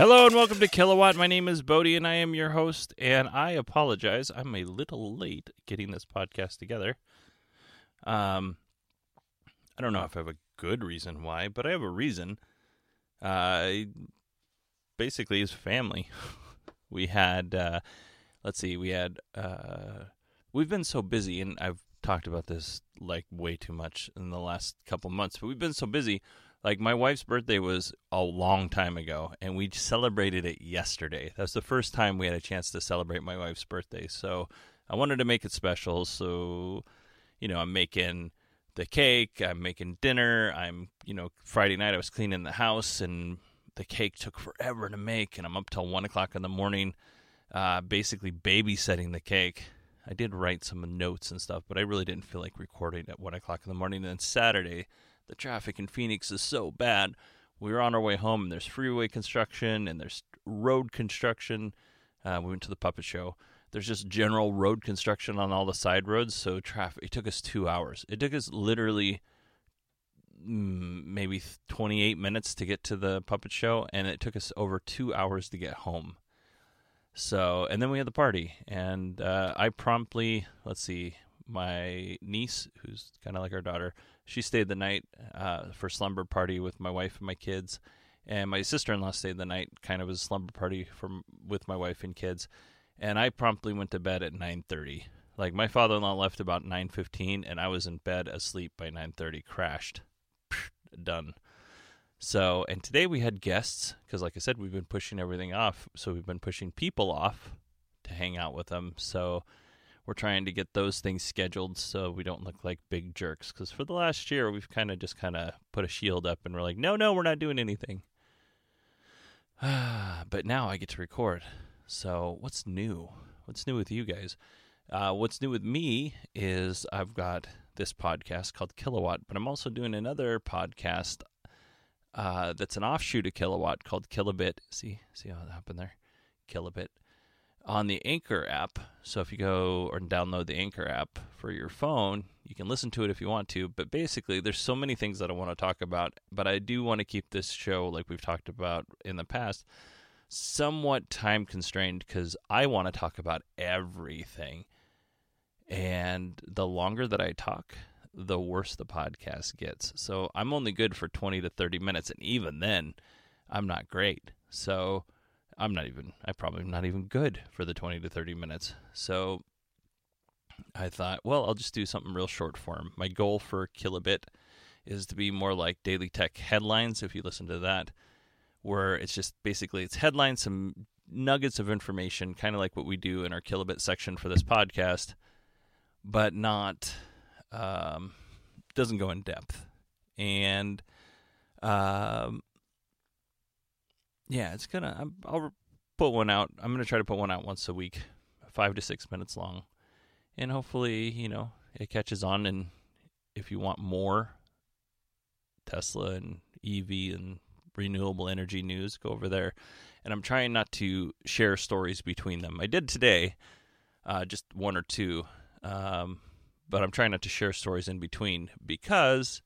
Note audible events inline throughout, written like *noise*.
Hello and welcome to Kilowatt. My name is Bodie and I am your host. And I apologize, I'm a little late getting this podcast together. Um, I don't know if I have a good reason why, but I have a reason. Uh, basically, is family. *laughs* we had, uh, let's see, we had, uh, we've been so busy, and I've talked about this like way too much in the last couple months, but we've been so busy. Like my wife's birthday was a long time ago, and we celebrated it yesterday. That's the first time we had a chance to celebrate my wife's birthday. So I wanted to make it special. So, you know, I'm making the cake, I'm making dinner. I'm, you know, Friday night I was cleaning the house, and the cake took forever to make, and I'm up till one o'clock in the morning, uh, basically babysitting the cake. I did write some notes and stuff, but I really didn't feel like recording at one o'clock in the morning. And then Saturday the traffic in Phoenix is so bad. We were on our way home, and there's freeway construction and there's road construction. Uh, we went to the puppet show. There's just general road construction on all the side roads, so traffic. It took us two hours. It took us literally mm, maybe 28 minutes to get to the puppet show, and it took us over two hours to get home. So, and then we had the party, and uh, I promptly, let's see, my niece, who's kind of like our daughter, she stayed the night uh, for slumber party with my wife and my kids, and my sister-in-law stayed the night, kind of as a slumber party from with my wife and kids, and I promptly went to bed at 9:30. Like my father-in-law left about 9:15, and I was in bed asleep by 9:30. Crashed, done. So, and today we had guests because, like I said, we've been pushing everything off. So we've been pushing people off to hang out with them. So we're trying to get those things scheduled so we don't look like big jerks. Because for the last year, we've kind of just kind of put a shield up and we're like, no, no, we're not doing anything. *sighs* but now I get to record. So what's new? What's new with you guys? Uh, what's new with me is I've got this podcast called Kilowatt, but I'm also doing another podcast uh, that's an offshoot of Kilowatt called Kilobit. See, see how that happened there? Kilobit on the Anchor app. So if you go or download the Anchor app for your phone, you can listen to it if you want to. But basically, there's so many things that I want to talk about. But I do want to keep this show, like we've talked about in the past, somewhat time constrained because I want to talk about everything. And the longer that I talk, the worse the podcast gets. So I'm only good for 20 to 30 minutes. And even then, I'm not great. So I'm not even, I probably not even good for the 20 to 30 minutes. So I thought, well, I'll just do something real short form. My goal for Kilobit is to be more like Daily Tech headlines, if you listen to that, where it's just basically it's headlines, some nuggets of information, kind of like what we do in our Kilobit section for this podcast, but not um, doesn't go in depth. And um, yeah, it's gonna. I'll put one out. I'm gonna try to put one out once a week, five to six minutes long, and hopefully, you know, it catches on. And if you want more Tesla and EV and renewable energy news, go over there. And I'm trying not to share stories between them. I did today, uh, just one or two, um, but I'm trying not to share stories in between because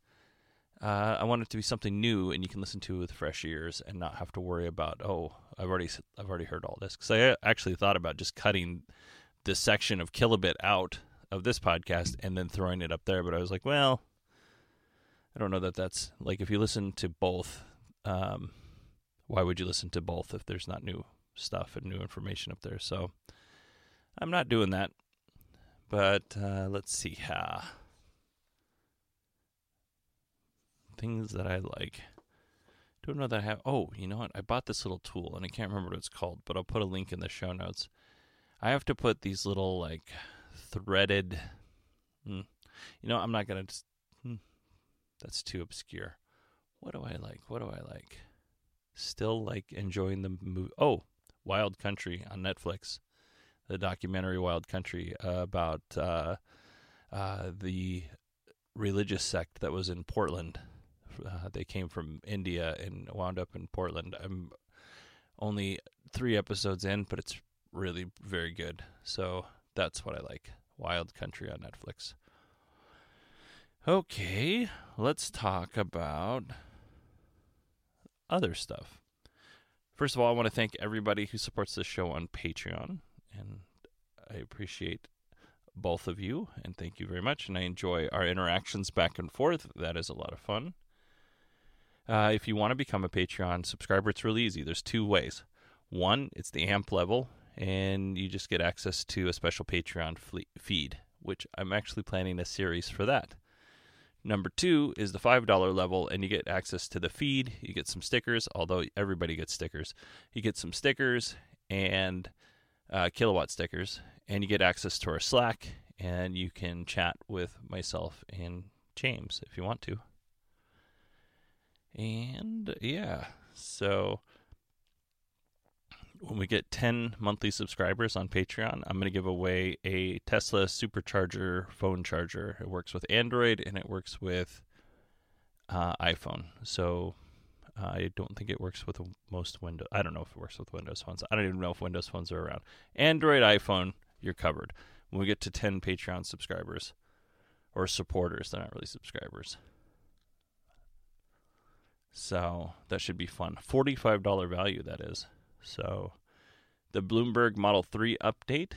uh, I want it to be something new and you can listen to with fresh ears and not have to worry about, oh, I've already I've already heard all this because I actually thought about just cutting this section of Kilobit out of this podcast and then throwing it up there, but I was like, well, I don't know that that's like if you listen to both, um, why would you listen to both if there's not new stuff and new information up there? So I'm not doing that. But uh, let's see how things that I like. Don't know that I have. Oh, you know what? I bought this little tool and I can't remember what it's called, but I'll put a link in the show notes. I have to put these little like threaded. Hmm, you know, I'm not gonna. Just, hmm, that's too obscure. What do I like? What do I like? Still like enjoying the movie. Oh, Wild Country on Netflix, the documentary Wild Country uh, about uh, uh, the religious sect that was in Portland. Uh, they came from India and wound up in Portland. I'm only three episodes in, but it's really very good. So that's what I like. Wild Country on Netflix. Okay, let's talk about other stuff. First of all, I want to thank everybody who supports this show on Patreon, and I appreciate both of you, and thank you very much. And I enjoy our interactions back and forth. That is a lot of fun. Uh, if you want to become a Patreon subscriber, it's really easy. There's two ways. One, it's the AMP level, and you just get access to a special Patreon feed, which I'm actually planning a series for that. Number two is the $5 level, and you get access to the feed. You get some stickers, although everybody gets stickers. You get some stickers and uh, kilowatt stickers, and you get access to our Slack, and you can chat with myself and James if you want to. And yeah, so when we get 10 monthly subscribers on Patreon, I'm going to give away a Tesla supercharger phone charger. It works with Android and it works with uh, iPhone. So uh, I don't think it works with most Windows. I don't know if it works with Windows phones. I don't even know if Windows phones are around. Android, iPhone, you're covered. When we get to 10 Patreon subscribers or supporters, they're not really subscribers. So that should be fun. $45 value, that is. So, the Bloomberg Model 3 update.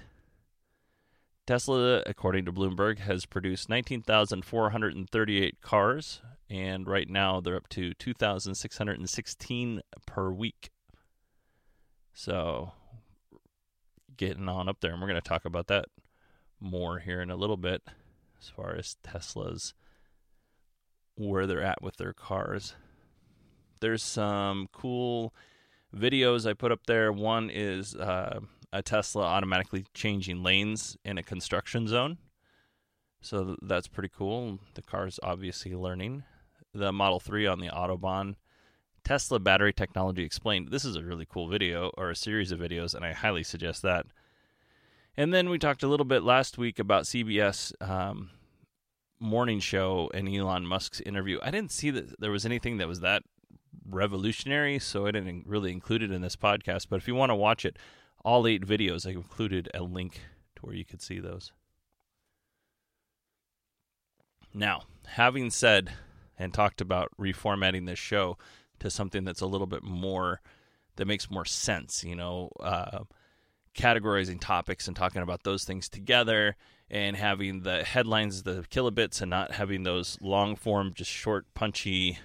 Tesla, according to Bloomberg, has produced 19,438 cars, and right now they're up to 2,616 per week. So, getting on up there, and we're going to talk about that more here in a little bit as far as Tesla's where they're at with their cars. There's some cool videos I put up there. One is uh, a Tesla automatically changing lanes in a construction zone. So that's pretty cool. The car's obviously learning. The Model 3 on the Autobahn. Tesla battery technology explained. This is a really cool video or a series of videos, and I highly suggest that. And then we talked a little bit last week about CBS um, morning show and Elon Musk's interview. I didn't see that there was anything that was that revolutionary, so I didn't really include it in this podcast. But if you want to watch it, all eight videos, I included a link to where you could see those. Now, having said and talked about reformatting this show to something that's a little bit more that makes more sense, you know, uh, categorizing topics and talking about those things together and having the headlines, the kilobits, and not having those long form, just short, punchy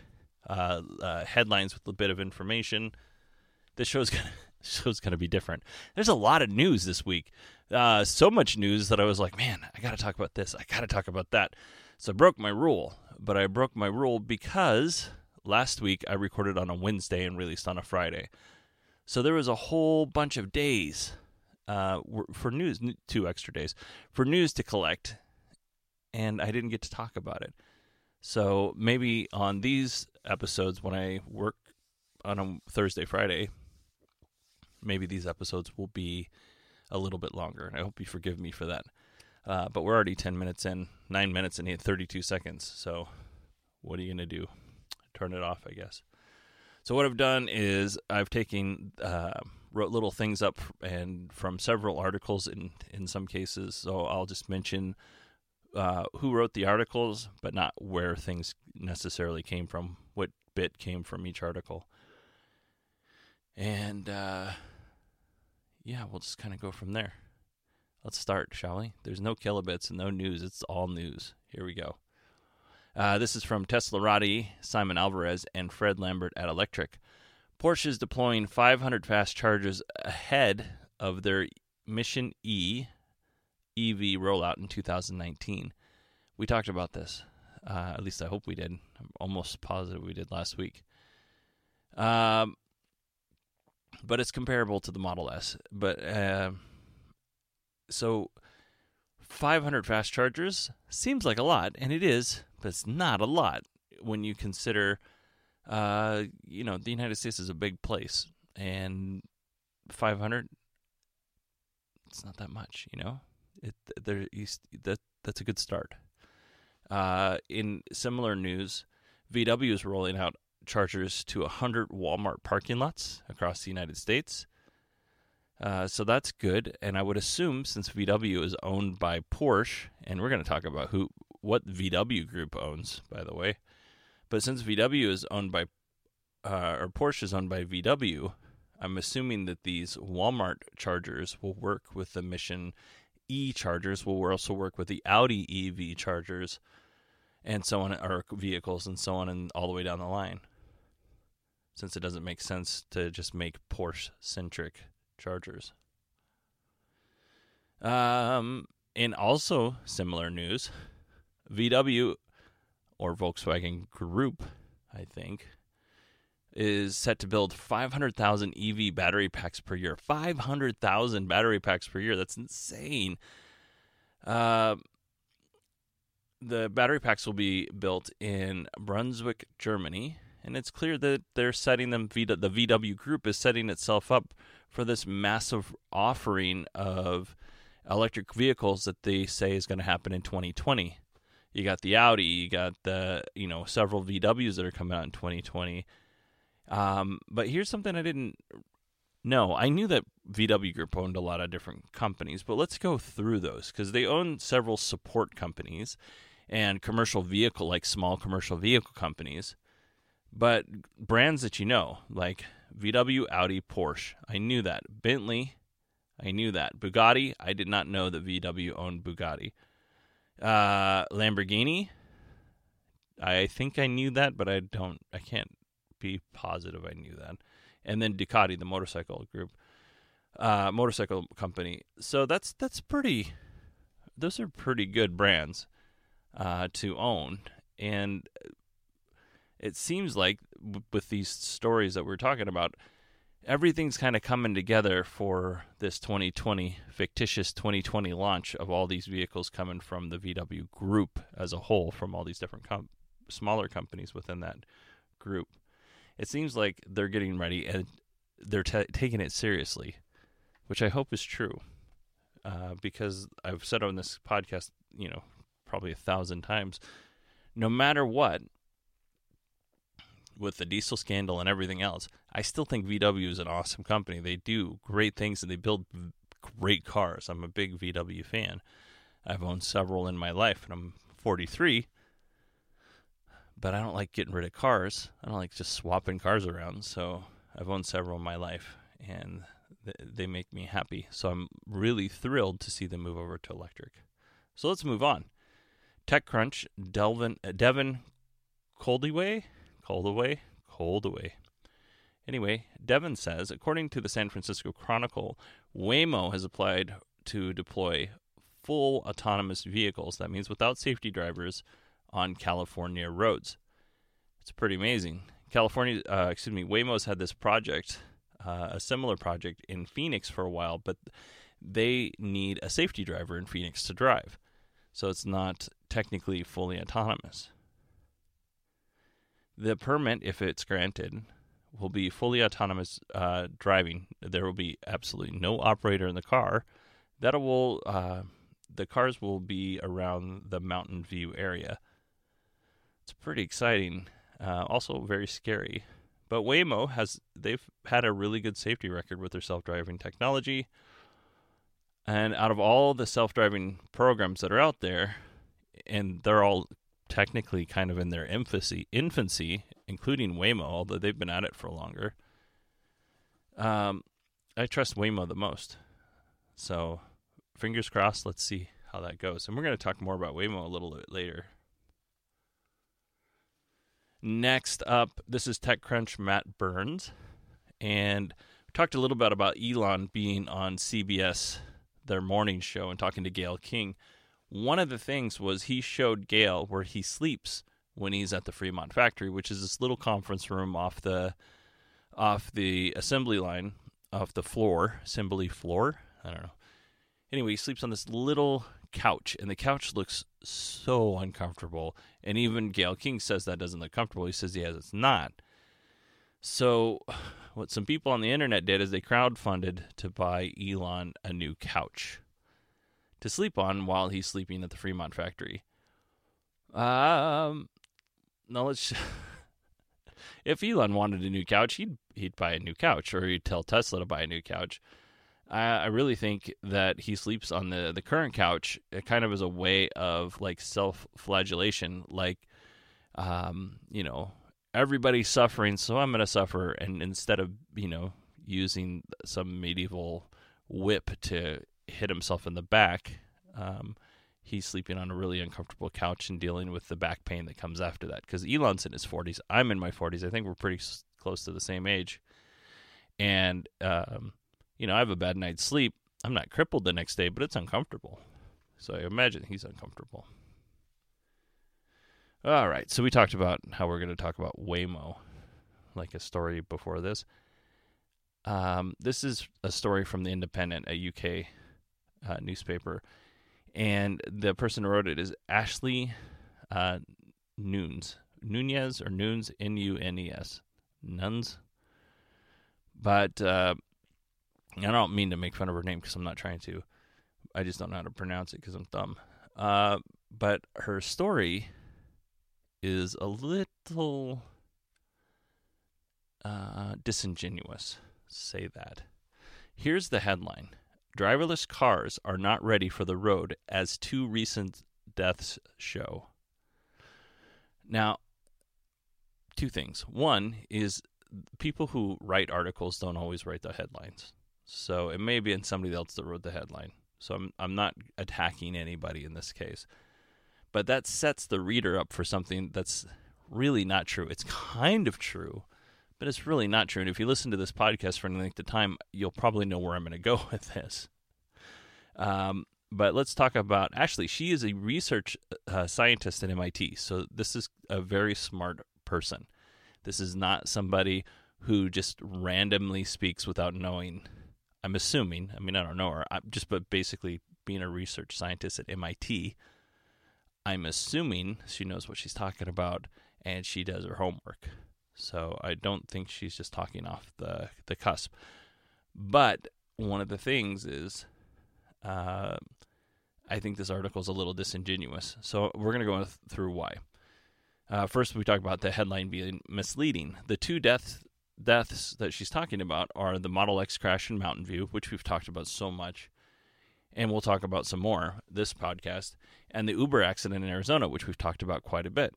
uh, uh, headlines with a bit of information. This show's *laughs* gonna show's gonna be different. There's a lot of news this week. Uh, so much news that I was like, man, I got to talk about this. I got to talk about that. So I broke my rule, but I broke my rule because last week I recorded on a Wednesday and released on a Friday. So there was a whole bunch of days uh, for news, two extra days for news to collect, and I didn't get to talk about it. So maybe on these episodes when I work on a Thursday, Friday, maybe these episodes will be a little bit longer. And I hope you forgive me for that. Uh, but we're already 10 minutes in, 9 minutes and 32 seconds. So what are you going to do? Turn it off, I guess. So what I've done is I've taken uh, wrote little things up and from several articles in in some cases. So I'll just mention uh, who wrote the articles, but not where things necessarily came from, bit came from each article. And uh, yeah, we'll just kind of go from there. Let's start, shall we? There's no kilobits and no news. It's all news. Here we go. Uh, this is from Tesla Teslarati, Simon Alvarez, and Fred Lambert at Electrek. Porsche is deploying 500 fast chargers ahead of their Mission E EV rollout in 2019. We talked about this. Uh, at least I hope we did. I'm almost positive we did last week. Um, but it's comparable to the Model S. But uh, so 500 fast chargers seems like a lot, and it is, but it's not a lot when you consider, uh, you know, the United States is a big place, and 500, it's not that much, you know. It there you, that that's a good start. Uh, in similar news, VW is rolling out chargers to 100 Walmart parking lots across the United States. Uh, so that's good, and I would assume since VW is owned by Porsche, and we're going to talk about who what VW Group owns, by the way. But since VW is owned by uh, or Porsche is owned by VW, I'm assuming that these Walmart chargers will work with the Mission E chargers. Will also work with the Audi EV chargers, and so on, or vehicles, and so on, and all the way down the line. Since it doesn't make sense to just make Porsche centric Chargers. Um, in also similar news, VW or Volkswagen Group, I think, is set to build 500,000 EV battery packs per year. 500,000 battery packs per year. That's insane. Uh, the battery packs will be built in Brunswick, Germany, and it's clear that they're setting them. The VW Group is setting itself up for this massive offering of electric vehicles that they say is going to happen in 2020. You got the Audi, you got the you know several VWs that are coming out in 2020. Um, but here's something I didn't know. I knew that VW Group owned a lot of different companies, but let's go through those because they own several support companies and commercial vehicle, like small commercial vehicle companies. But brands that you know, like VW, Audi, Porsche. I knew that. Bentley, I knew that. Bugatti, I did not know that VW owned Bugatti. Uh, Lamborghini, I think I knew that, but I don't, I can't be positive I knew that. And then Ducati, the motorcycle group, uh, motorcycle company. So that's that's pretty. Those are pretty good brands uh, to own, and it seems like with these stories that we're talking about, everything's kind of coming together for this 2020 fictitious 2020 launch of all these vehicles coming from the VW group as a whole from all these different com- smaller companies within that group. It seems like they're getting ready and they're t- taking it seriously, which I hope is true. Uh, because I've said on this podcast, you know, probably a thousand times, no matter what, with the diesel scandal and everything else, I still think VW is an awesome company. They do great things and they build great cars. I'm a big VW fan. I've owned several in my life, and I'm 43. But I don't like getting rid of cars. I don't like just swapping cars around. So I've owned several in my life, and they make me happy. So I'm really thrilled to see them move over to electric. So let's move on. TechCrunch, Delvin, Devin Coldewey Cold away, cold away. Anyway, Devin says, according to the San Francisco Chronicle, Waymo has applied to deploy full autonomous vehicles. That means without safety drivers on California roads. It's pretty amazing. California, uh, excuse me, Waymo's had this project, uh, a similar project in Phoenix for a while, but they need a safety driver in Phoenix to drive. So it's not technically fully autonomous. The permit, if it's granted, will be fully autonomous uh, driving. There will be absolutely no operator in the car. That will uh, the cars will be around the Mountain View area. It's pretty exciting, uh, also very scary. But Waymo has they've had a really good safety record with their self-driving technology. And out of all the self-driving programs that are out there, and they're all technically kind of in their infancy, infancy, including Waymo, although they've been at it for longer. Um, I trust Waymo the most. So, fingers crossed. Let's see how that goes. And we're going to talk more about Waymo a little bit later. Next up, this is TechCrunch Matt Burns. And we talked a little bit about Elon being on CBS, their morning show, and talking to Gayle King. One of the things was he showed Gayle where he sleeps when he's at the Fremont factory, which is this little conference room off the off the assembly line, off the floor, assembly floor. I don't know. Anyway, he sleeps on this little couch, and the couch looks so uncomfortable. And even Gayle King says that doesn't look comfortable. He says, yes, it's not. So, what some people on the internet did is they crowdfunded to buy Elon a new couch to sleep on while he's sleeping at the Fremont factory. Um, now let's. *laughs* if Elon wanted a new couch, he'd he'd buy a new couch, or he'd tell Tesla to buy a new couch. I, I really think that he sleeps on the the current couch, it kind of as a way of like self flagellation, like, um, you know, everybody's suffering, so I'm going to suffer, and instead of you know using some medieval whip to hit himself in the back. Um, he's sleeping on a really uncomfortable couch and dealing with the back pain that comes after that. Because Elon's in his 40s, I'm in my 40s. I think we're pretty s- close to the same age. And, um, you know, I have a bad night's sleep. I'm not crippled the next day, but it's uncomfortable. So I imagine he's uncomfortable. All right. So we talked about how we're going to talk about Waymo, like a story before this. Um, this is a story from the Independent, a UK uh, newspaper, and the person who wrote it is Ashley uh, Nunes, Nunez or Nunes, N U N E S, Nuns. But uh, I don't mean to make fun of her name because I'm not trying to. I just don't know how to pronounce it because I'm dumb. Uh, but her story is a little uh, disingenuous. Say that. Here's the headline Driverless cars are not ready for the road, as two recent deaths show. Now, two things. One is people who write articles don't always write the headlines. So it may be in somebody else that wrote the headline. So I'm I'm not attacking anybody in this case. But that sets the reader up for something that's really not true. It's kind of true, but it's really not true. And if you listen to this podcast for any length of time, you'll probably know where I'm going to go *laughs* with this. Um, but let's talk about Ashley. She is a research uh, scientist at MIT, so this is a very smart person. This is not somebody who just randomly speaks without knowing. I'm assuming. I mean, I don't know her. I'm just but basically being a research scientist at MIT. I'm assuming she knows what she's talking about and she does her homework. So I don't think she's just talking off the the cusp. But one of the things is, uh, I think this article is a little disingenuous. So we're going to go through why. Uh, first, we talk about the headline being misleading. The two deaths deaths that she's talking about are the Model X crash in Mountain View, which we've talked about so much, and we'll talk about some more this podcast, and the Uber accident in Arizona, which we've talked about quite a bit.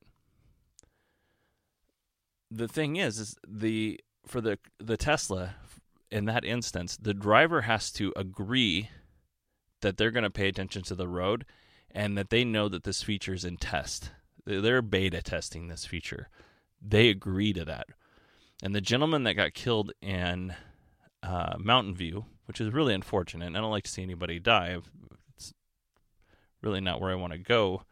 The thing is, is the for the the Tesla in that instance, the driver has to agree that they're going to pay attention to the road and that they know that this feature is in test. They're beta testing this feature. They agree to that. And the gentleman that got killed in uh, Mountain View, which is really unfortunate, I don't like to see anybody die. It's really not where I want to go.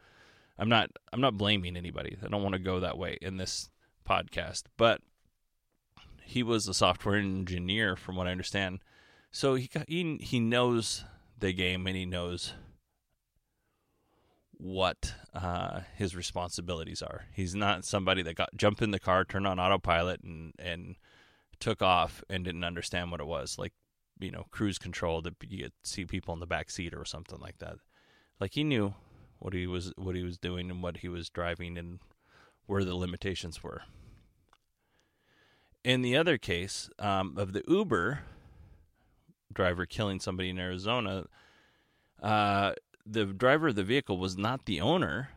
I'm not. I'm not blaming anybody. I don't want to go that way in this podcast, but he was a software engineer, from what I understand. So he he he knows the game and he knows what uh, his responsibilities are. He's not somebody that got jumped in the car, turned on autopilot, and and took off and didn't understand what it was. Like you know, cruise control that you see people in the back seat or something like that. Like he knew what he was what he was doing and what he was driving and where the limitations were. In the other case um, of the Uber driver killing somebody in Arizona, uh, the driver of the vehicle was not the owner,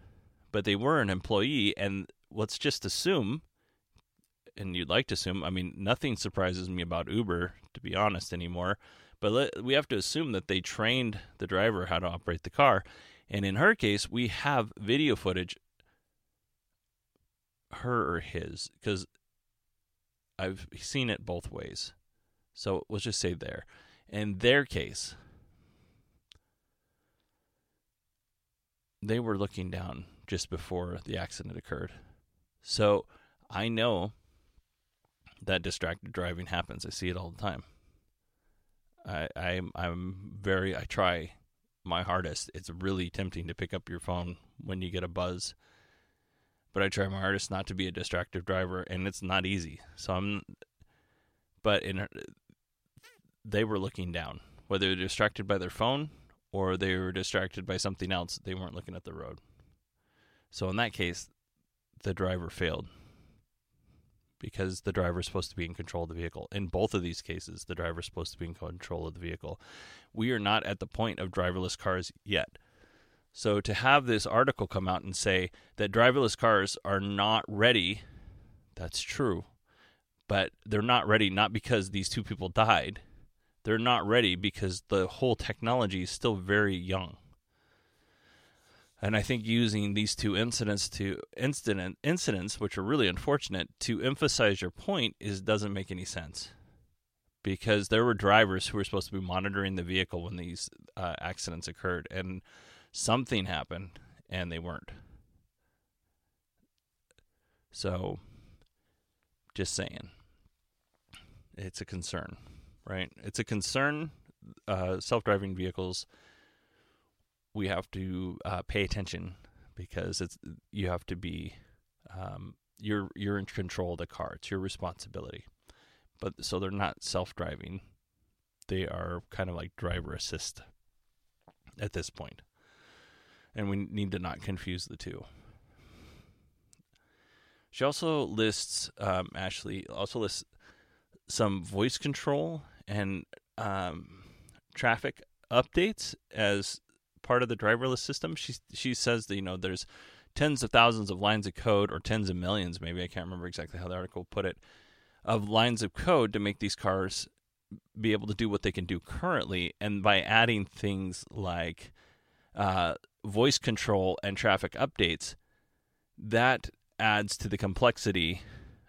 but they were an employee. And let's just assume and you'd like to assume, I mean, nothing surprises me about Uber, to be honest, anymore. But let, we have to assume that they trained the driver how to operate the car. And in her case, we have video footage, her or his, because I've seen it both ways. So let's just say there. In their case, they were looking down just before the accident occurred. So I know that distracted driving happens. I see it all the time. I, I'm I'm very I try my hardest. It's really tempting to pick up your phone when you get a buzz, but I try my hardest not to be a distracted driver, and it's not easy. So I'm, but in they were looking down, whether they're distracted by their phone or they were distracted by something else. They weren't looking at the road. So in that case, the driver failed because the driver is supposed to be in control of the vehicle. In both of these cases, the driver is supposed to be in control of the vehicle. We are not at the point of driverless cars yet. So to have this article come out and say that driverless cars are not ready, that's true. But they're not ready not because these two people died. They're not ready because the whole technology is still very young. And I think using these two incidents to incident incidents, which are really unfortunate, to emphasize your point is doesn't make any sense. Because there were drivers who were supposed to be monitoring the vehicle when these uh, accidents occurred, and something happened, and they weren't. So, just saying, it's a concern, right? It's a concern. Uh, self-driving vehicles we have to uh, pay attention because it's you have to be um, you're you're in control of the car. It's your responsibility. But so they're not self-driving. They are kind of like driver assist at this point. And we need to not confuse the two. She also lists um, Ashley also lists some voice control and um, traffic updates as part of the driverless system. She she says that you know there's tens of thousands of lines of code or tens of millions, maybe I can't remember exactly how the article put it, of lines of code to make these cars be able to do what they can do currently, and by adding things like uh, voice control and traffic updates, that adds to the complexity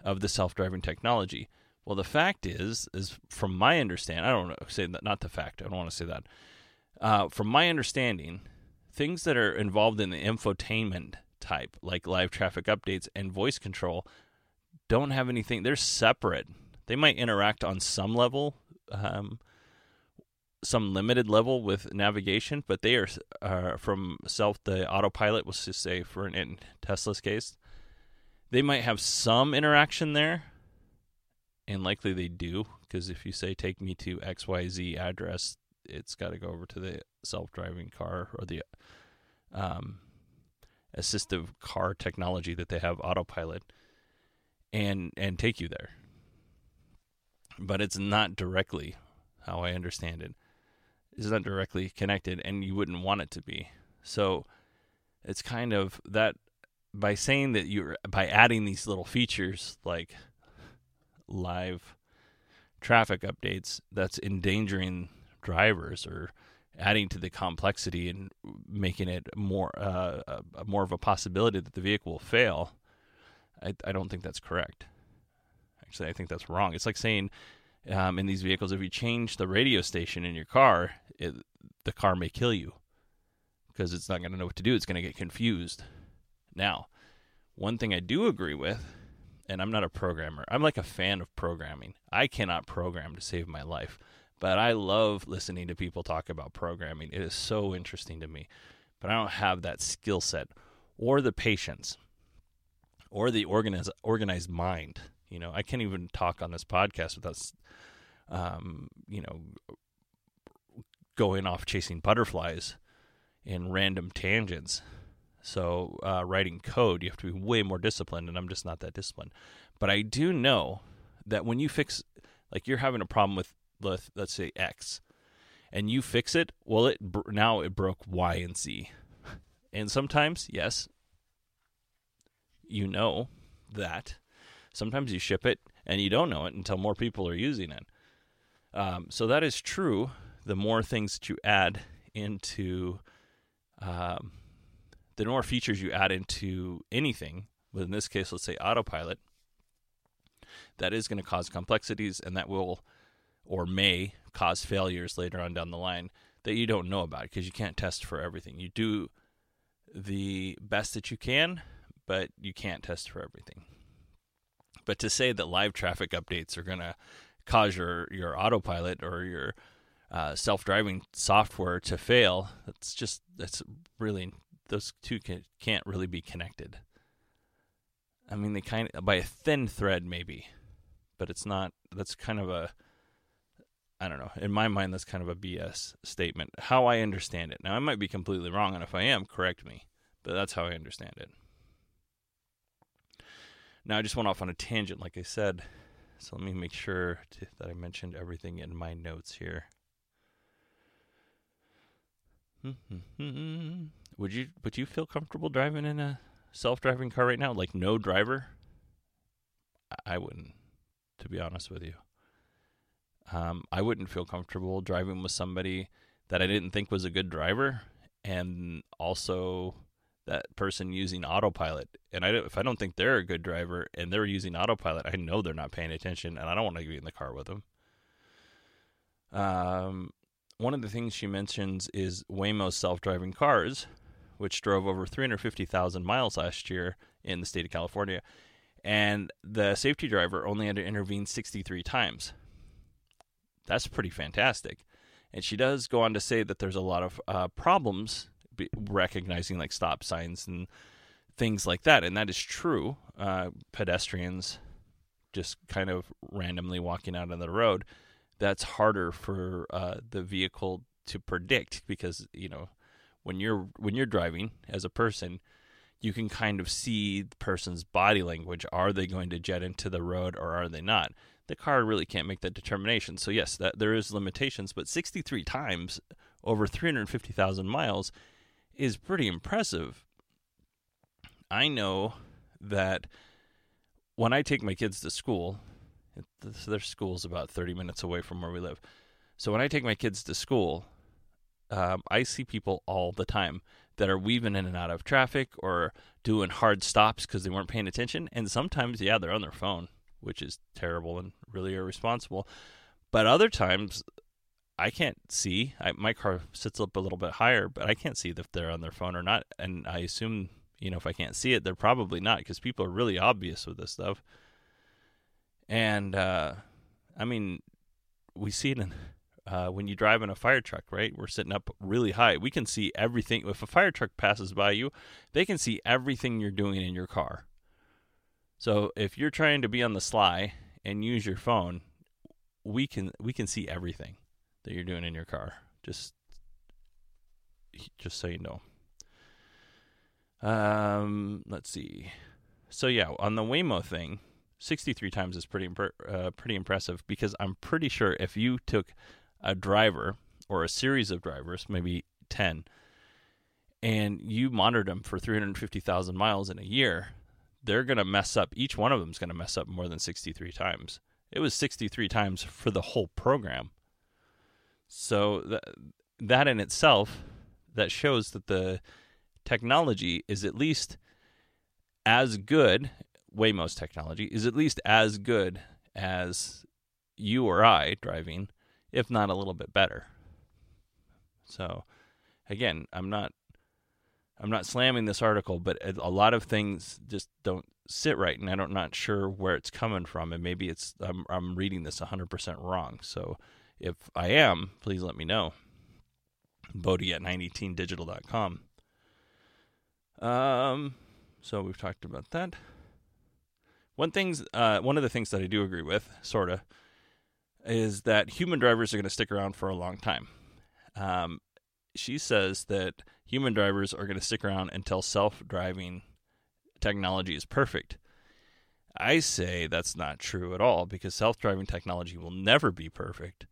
of the self-driving technology. Well, the fact is, is from my understanding, I don't say that, not the fact. I don't want to say that. Uh, from my understanding, things that are involved in the infotainment type, like live traffic updates and voice control, don't have anything. They're separate. They might interact on some level, um, some limited level with navigation, but they are uh, from self the autopilot. Let's just say for in Tesla's case, they might have some interaction there, and likely they do because if you say take me to X Y Z address, it's got to go over to the self-driving car or the um, assistive car technology that they have autopilot and and take you there. But it's not directly how i understand it. It's not directly connected and you wouldn't want it to be. So it's kind of that by saying that you're by adding these little features like live traffic updates that's endangering drivers or adding to the complexity and making it more uh, more of a possibility that the vehicle will fail, I, I, don't think that's correct. Actually, I think that's wrong. It's like saying um, in these vehicles, if you change the radio station in your car, it, the car may kill you because it's not going to know what to do. It's going to get confused. Now, one thing I do agree with, and I'm not a programmer, I'm like a fan of programming. I cannot program to save my life. But I love listening to people talk about programming. It is so interesting to me. But I don't have that skill set or the patience or the organized mind. You know, I can't even talk on this podcast without, um, you know, going off chasing butterflies in random tangents. So, uh, writing code, you have to be way more disciplined, and I'm just not that disciplined. But I do know that when you fix, like, you're having a problem with let, let's say X, and you fix it, well, it now it broke Y and Z, and sometimes, yes, you know that Sometimes you ship it and you don't know it until more people are using it. Um, so that is true. The more things that you add into, um, the more features you add into anything, but in this case, let's say autopilot, that is going to cause complexities and that will or may cause failures later on down the line that you don't know about because you can't test for everything. You do the best that you can, but you can't test for everything. But to say that live traffic updates are going to cause your, your autopilot or your uh, self-driving software to fail, that's just that's really those two can, can't really be connected. I mean, they kind of by a thin thread maybe, but it's not. That's kind of a I don't know. In my mind, that's kind of a BS statement. How I understand it. Now, I might be completely wrong, and if I am, correct me. But that's how I understand it. Now, I just went off on a tangent, like I said. So let me make sure to, that I mentioned everything in my notes here. *laughs* would you would you feel comfortable driving in a self-driving car right now, like no driver? I wouldn't, to be honest with you. Um, I wouldn't feel comfortable driving with somebody that I didn't think was a good driver, and also that person using autopilot. And I, if I don't think they're a good driver and they're using autopilot, I know they're not paying attention, and I don't want to be in the car with them. Um, one of the things she mentions is Waymo's self-driving cars, which drove over 350,000 miles last year in the state of California, and the safety driver only had to intervene 63 times. That's pretty fantastic. And she does go on to say that there's a lot of uh, problems recognizing like stop signs and things like that. And that is true. Uh, pedestrians just kind of randomly walking out on the road, that's harder for uh, the vehicle to predict because, you know, when you're when you're driving as a person, you can kind of see the person's body language. Are they going to jet into the road or are they not? The car really can't make that determination. So yes, that there is limitations, but 63 times over 350,000 miles is pretty impressive. I know that when I take my kids to school, their school is about 30 minutes away from where we live. So when I take my kids to school, um, I see people all the time that are weaving in and out of traffic or doing hard stops because they weren't paying attention. And sometimes, yeah, they're on their phone which is terrible and really irresponsible. But other times, I can't see. I, my car sits up a little bit higher, but I can't see if they're on their phone or not. And I assume, you know, if I can't see it, they're probably not because people are really obvious with this stuff. And uh, I mean, we see it in, uh, when you drive in a fire truck, right? We're sitting up really high. We can see everything. If a fire truck passes by you, they can see everything you're doing in your car. So if you're trying to be on the sly and use your phone, we can we can see everything that you're doing in your car. Just just so you know. Um, let's see. So yeah, on the Waymo thing, 63 times is pretty uh, pretty impressive because I'm pretty sure if you took a driver or a series of drivers, maybe 10, and you monitored them for 350,000 miles in a year, they're going to mess up. Each one of them is going to mess up more than 63 times. It was 63 times for the whole program. So that, that in itself, that shows that the technology is at least as good. Waymo's technology is at least as good as you or I driving, if not a little bit better. So, again, I'm not I'm not slamming this article, but a lot of things just don't sit right, and I'm not sure where it's coming from, and maybe it's I'm, I'm reading this 100% wrong. So if I am, please let me know. Bodie at 918digital.com. Um, so we've talked about that. One things, uh, one of the things that I do agree with, sorta, is that human drivers are going to stick around for a long time. Um, she says that human drivers are going to stick around until self driving technology is perfect. I say that's not true at all because self driving technology will never be perfect.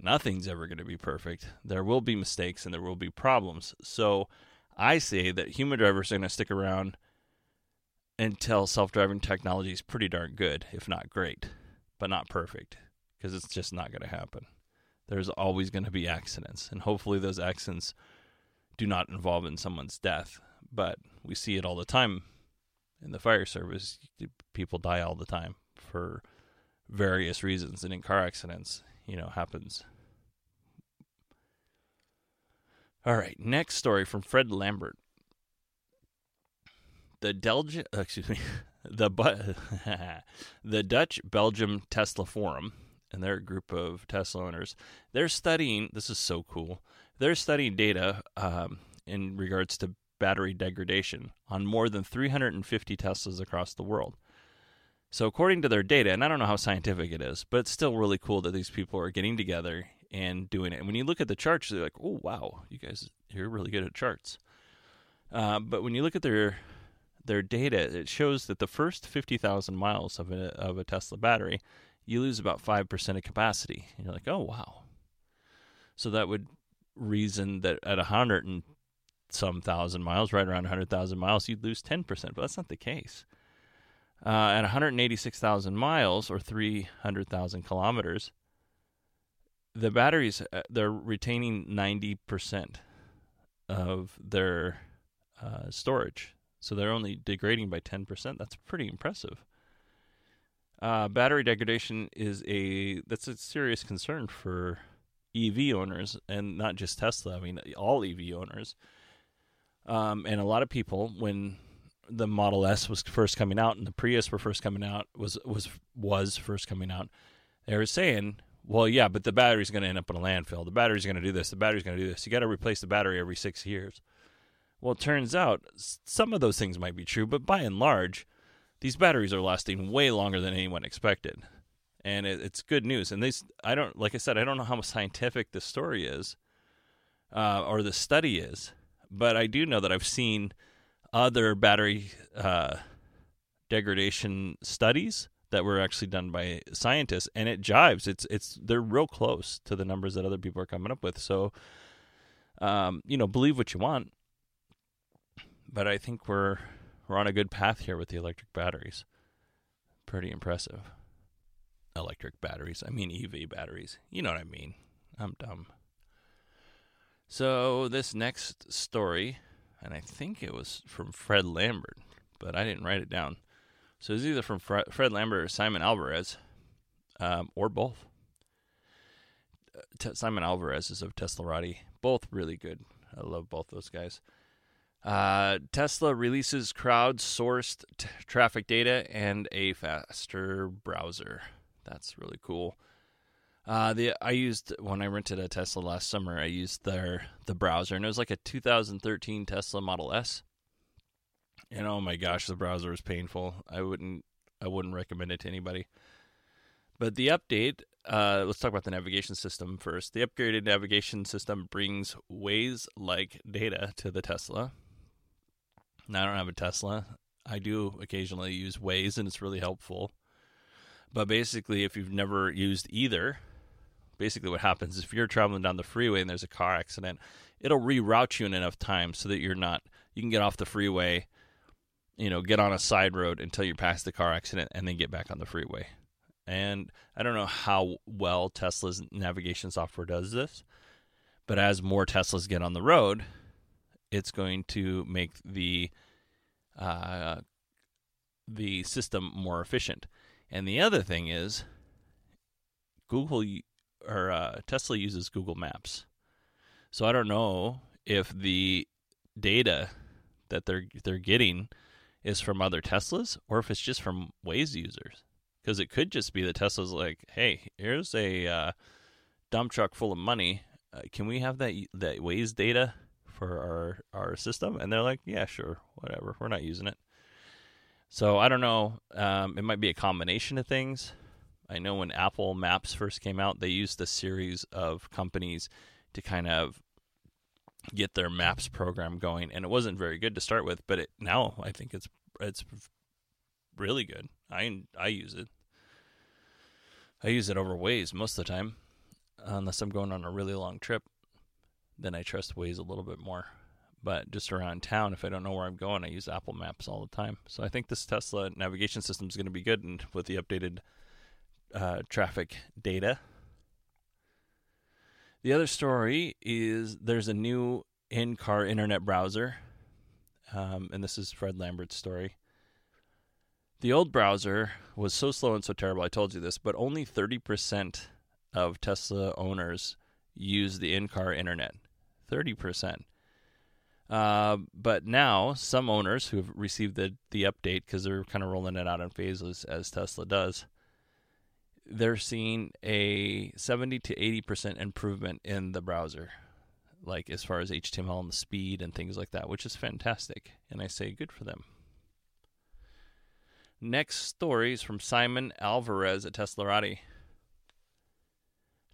Nothing's ever going to be perfect. There will be mistakes and there will be problems. So I say that human drivers are going to stick around until self-driving technology is pretty darn good, if not great, but not perfect, because it's just not going to happen. There's always going to be accidents, and hopefully those accidents do not involve in someone's death. But we see it all the time in the fire service. People die all the time for various reasons, and in car accidents, you know, happens. All right, next story from Fred Lambert. The Delge, excuse me, *laughs* the *laughs* the Dutch Belgium Tesla Forum, and they're a group of Tesla owners. They're studying. This is so cool. They're studying data um, in regards to battery degradation on more than 350 Teslas across the world. So, according to their data, and I don't know how scientific it is, but it's still really cool that these people are getting together and doing it. And when you look at the charts, they're like, "Oh, wow, you guys, you're really good at charts." Uh, but when you look at their their data, it shows that the first 50,000 miles of a of a Tesla battery, you lose about five percent of capacity. And you're like, "Oh, wow." So that would reason that at a hundred and some thousand miles, right around 100,000 miles, you'd lose 10%, but that's not the case. Uh, at 186,000 miles or 300,000 kilometers, the batteries uh, they're retaining 90% of their uh, storage. So they're only degrading by 10%. That's pretty impressive. Uh, battery degradation is a that's a serious concern for EV owners and not just Tesla. I mean, all EV owners. Um, and a lot of people, when the Model S was first coming out and the Prius were first coming out, was was was first coming out, they were saying, "Well, yeah, but the battery's going to end up in a landfill. The battery's going to do this. The battery's going to do this. You got to replace the battery every six years." Well, it turns out some of those things might be true, but by and large, these batteries are lasting way longer than anyone expected, and it, it's good news. And these, I don't, like I said, I don't know how scientific the story is, uh, or the study is but I do know that I've seen other battery uh, degradation studies that were actually done by scientists, and it jives. It's it's they're real close to the numbers that other people are coming up with. So, um, you know, believe what you want, but I think we're we're on a good path here with the electric batteries. Pretty impressive. Electric batteries. I mean EV batteries. You know what I mean. I'm dumb. So this next story, and I think it was from Fred Lambert, but I didn't write it down. So it's either from Fred Lambert or Simon Alvarez, um, or both. Uh, Simon Alvarez is of Teslarati. Both really good. I love both those guys. Uh, Tesla releases crowd-sourced t- traffic data and a faster browser. That's really cool. Uh, the I used when I rented a Tesla last summer. I used their the browser, and it was like a 2013 Tesla Model S. And oh my gosh, the browser was painful. I wouldn't I wouldn't recommend it to anybody. But the update, uh, let's talk about the navigation system first. The upgraded navigation system brings Waze-like data to the Tesla. I don't have a Tesla. I do occasionally use Waze, and it's really helpful. But basically, if you've never used either, basically what happens is if you're traveling down the freeway and there's a car accident, it'll reroute you in enough time so that you're not you can get off the freeway, you know, get on a side road until you're past the car accident and then get back on the freeway. And I don't know how well Tesla's navigation software does this, but as more Teslas get on the road, it's going to make the uh, the system more efficient. And the other thing is, Google or uh, Tesla uses Google Maps. So I don't know if the data that they're they're getting is from other Teslas or if it's just from Waze users. Because it could just be that Tesla's like, "Hey, here's a uh, dump truck full of money. Uh, can we have that that Waze data for our our system?" And they're like, "Yeah, sure, whatever. We're not using it." So I don't know. Um, it might be a combination of things. I know when Apple Maps first came out, they used a series of companies to kind of get their maps program going, and it wasn't very good to start with. But it, now I think it's it's really good. I I use it. I use it over Waze most of the time, unless I'm going on a really long trip. Then I trust Waze a little bit more. but just around town, if I don't know where I'm going, I use Apple Maps all the time. So I think this Tesla navigation system is going to be good, and with the updated uh, traffic data. The other story is there's a new in-car internet browser, um, and this is Fred Lambert's story. The old browser was so slow and so terrible. I told you this, but only 30% of Tesla owners use the in-car internet. 30%. Uh, but now, some owners who have received the, the update, because they're kind of rolling it out in phases as Tesla does, they're seeing a 70 to 80% improvement in the browser, like as far as HTML and the speed and things like that, which is fantastic. And I say good for them. Next story is from Simon Alvarez at Teslarati.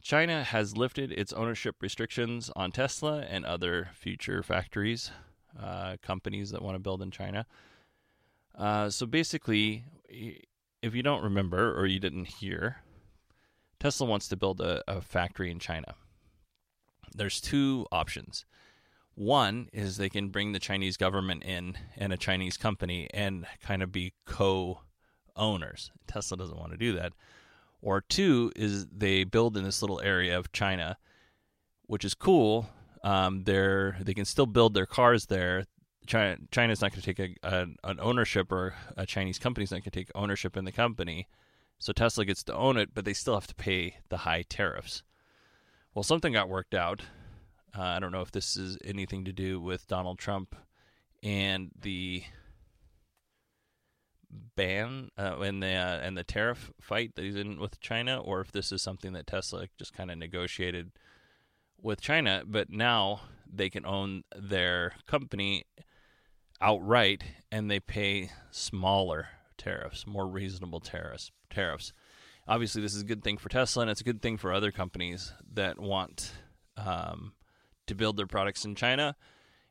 China has lifted its ownership restrictions on Tesla and other future factories, uh, companies that want to build in China. Uh, so basically, if you don't remember or you didn't hear, Tesla wants to build a, a factory in China. There's two options. One is they can bring the Chinese government in and a Chinese company and kind of be co owners. Tesla doesn't want to do that. Or two is they build in this little area of China, which is cool. Um, they're they can still build their cars there. China China's not going to take a, a, an ownership, or a Chinese company's not going to take ownership in the company. So Tesla gets to own it, but they still have to pay the high tariffs. Well, something got worked out. Uh, I don't know if this is anything to do with Donald Trump and the ban uh, and the uh, and the tariff fight that he's in with China, or if this is something that Tesla just kind of negotiated with China. But now they can own their company outright, and they pay smaller tariffs, more reasonable tariffs. Tariffs. Obviously, this is a good thing for Tesla, and it's a good thing for other companies that want um, to build their products in China.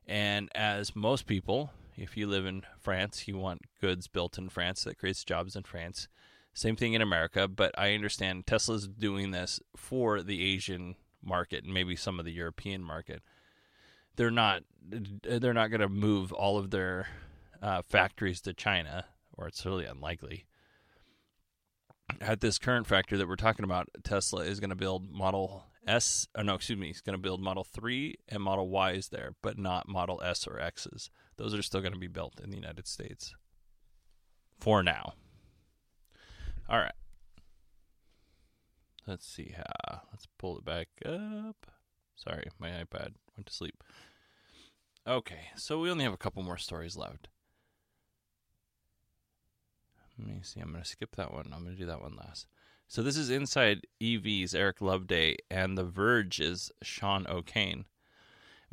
And as most people if you live in France, you want goods built in France that creates jobs in France. Same thing in America, but I understand Tesla's doing this for the Asian market and maybe some of the European market. They're not they're not going to move all of their uh, factories to China, or it's really unlikely. At this current factory that we're talking about, Tesla is going to build Model S, or no, excuse me, he's going to build Model 3 and Model Ys there, but not Model S or X's those are still going to be built in the United States for now. All right. Let's see how. Let's pull it back up. Sorry, my iPad went to sleep. Okay, so we only have a couple more stories left. Let me see. I'm going to skip that one. I'm going to do that one last. So this is Inside EV's Eric Loveday, and The Verge's Sean O'Kane.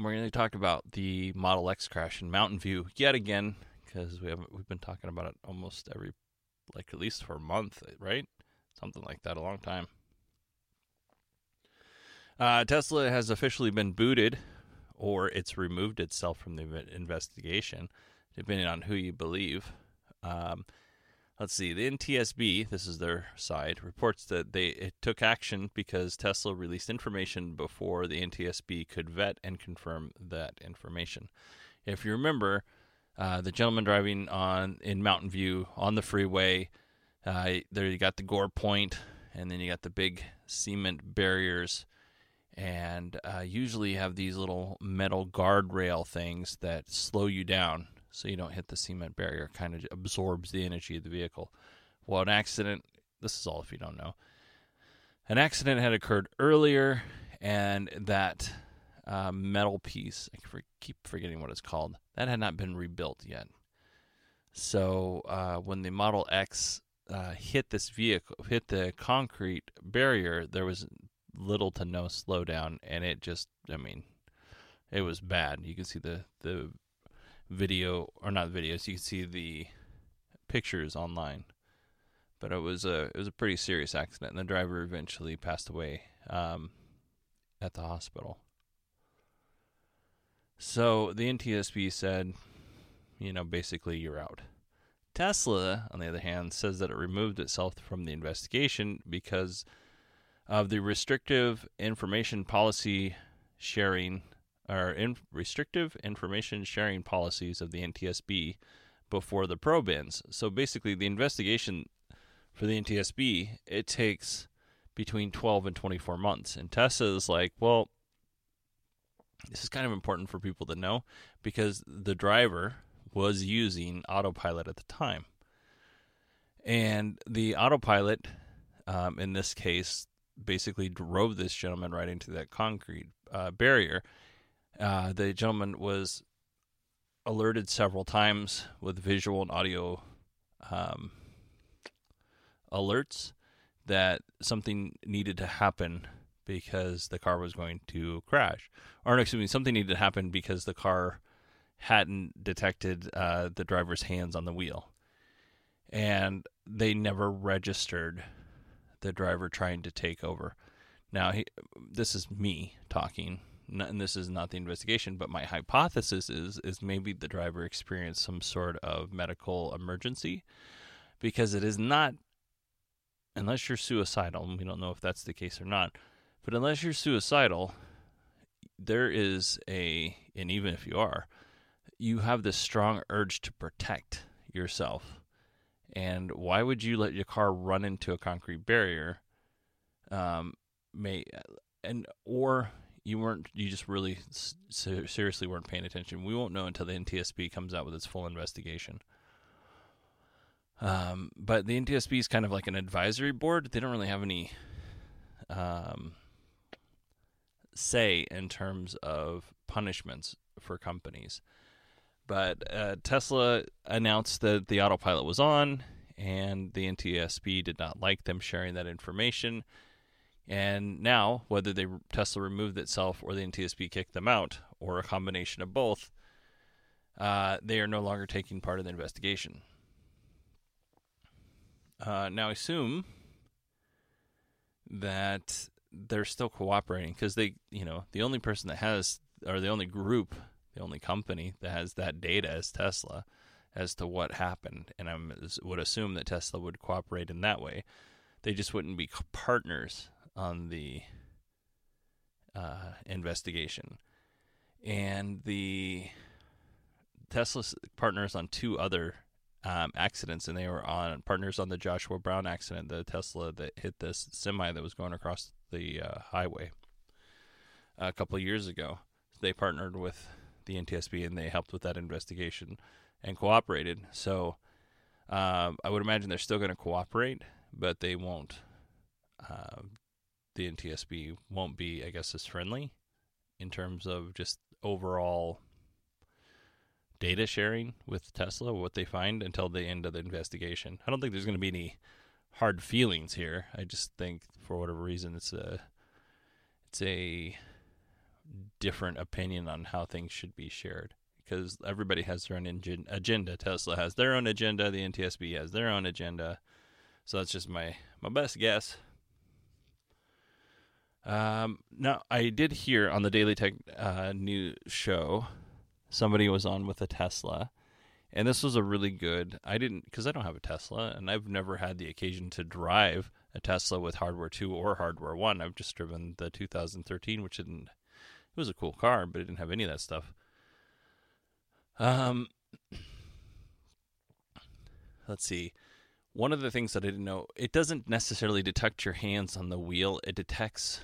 We're going to talk about the Model X crash in Mountain View yet again because we haven't we've been talking about it almost every like at least for a month, right? Something like that, a long time. Uh, Tesla has officially been booted, or it's removed itself from the investigation, depending on who you believe. Um, let's see, the NTSB, this is their side, reports that they took action because Tesla released information before the NTSB could vet and confirm that information. If you remember, uh, the gentleman driving on in Mountain View on the freeway, uh, there you got the gore point, and then you got the big cement barriers, and uh, usually you have these little metal guardrail things that slow you down so you don't hit the cement barrier. Kind of absorbs the energy of the vehicle. Well, an accident. This is all if you don't know. An accident had occurred earlier, and that uh, metal piece, I keep forgetting what it's called, that had not been rebuilt yet. So uh, when the Model X uh, hit this vehicle, hit the concrete barrier, there was little to no slowdown, and it just, I mean, it was bad. You can see the the video or not videos. You can see the pictures online. But it was a it was a pretty serious accident, and the driver eventually passed away um, at the hospital. So the NTSB said, you know, basically you're out. Tesla, on the other hand, says that it removed itself from the investigation because of the restrictive information policy sharing or in, restrictive information sharing policies of the NTSB before the probe ends. So basically, the investigation for the NTSB it takes between 12 and 24 months, and Tessa is like, well, this is kind of important for people to know because the driver was using autopilot at the time. And the autopilot, um, in this case, basically drove this gentleman right into that concrete uh, barrier. Uh, the gentleman was alerted several times with visual and audio um, alerts that something needed to happen because the car was going to crash. Or, excuse me, something needed to happen because the car hadn't detected uh, the driver's hands on the wheel. And they never registered the driver trying to take over. Now, he, this is me talking, and this is not the investigation, but my hypothesis is is maybe the driver experienced some sort of medical emergency because it is not unless you're suicidal, we don't know if that's the case or not, but unless you're suicidal, there is a and even if you are, you have this strong urge to protect yourself. And why would you let your car run into a concrete barrier? Um, may and or you weren't you just really seriously weren't paying attention. We won't know until the NTSB comes out with its full investigation. Um, but the NTSB is kind of like an advisory board. They don't really have any um, say in terms of punishments for companies. But uh, Tesla announced that the autopilot was on, and the NTSB did not like them sharing that information. And now, whether they Tesla removed itself or the NTSB kicked them out, or a combination of both, uh, they are no longer taking part in the investigation. Uh, now, I assume that they're still cooperating because they, you know, the only person that has, or the only group the only company that has that data is Tesla as to what happened, and I would assume that Tesla would cooperate in that way. They just wouldn't be partners on the uh, investigation, and the Tesla partners on two other um, accidents, and they were on partners on the Joshua Brown accident, the Tesla that hit this semi that was going across the uh, highway a couple years ago. They partnered with the NTSB and they helped with that investigation and cooperated. So um, I would imagine they're still going to cooperate, but they won't. Uh, the NTSB won't be, I guess, as friendly in terms of just overall data sharing with Tesla, what they find until the end of the investigation. I don't think there's going to be any hard feelings here. I just think for whatever reason it's a it's a different opinion on how things should be shared because everybody has their own agenda. Tesla has their own agenda. The NTSB has their own agenda. So that's just my my best guess. Um, now I did hear on the Daily Tech uh, News show somebody was on with a Tesla, and this was a really good. I didn't because I don't have a Tesla, and I've never had the occasion to drive a Tesla with hardware two or hardware one. I've just driven the 2013, which didn't it was a cool car, but it didn't have any of that stuff. Um, let's see. One of the things that I didn't know, it doesn't necessarily detect your hands on the wheel. It detects,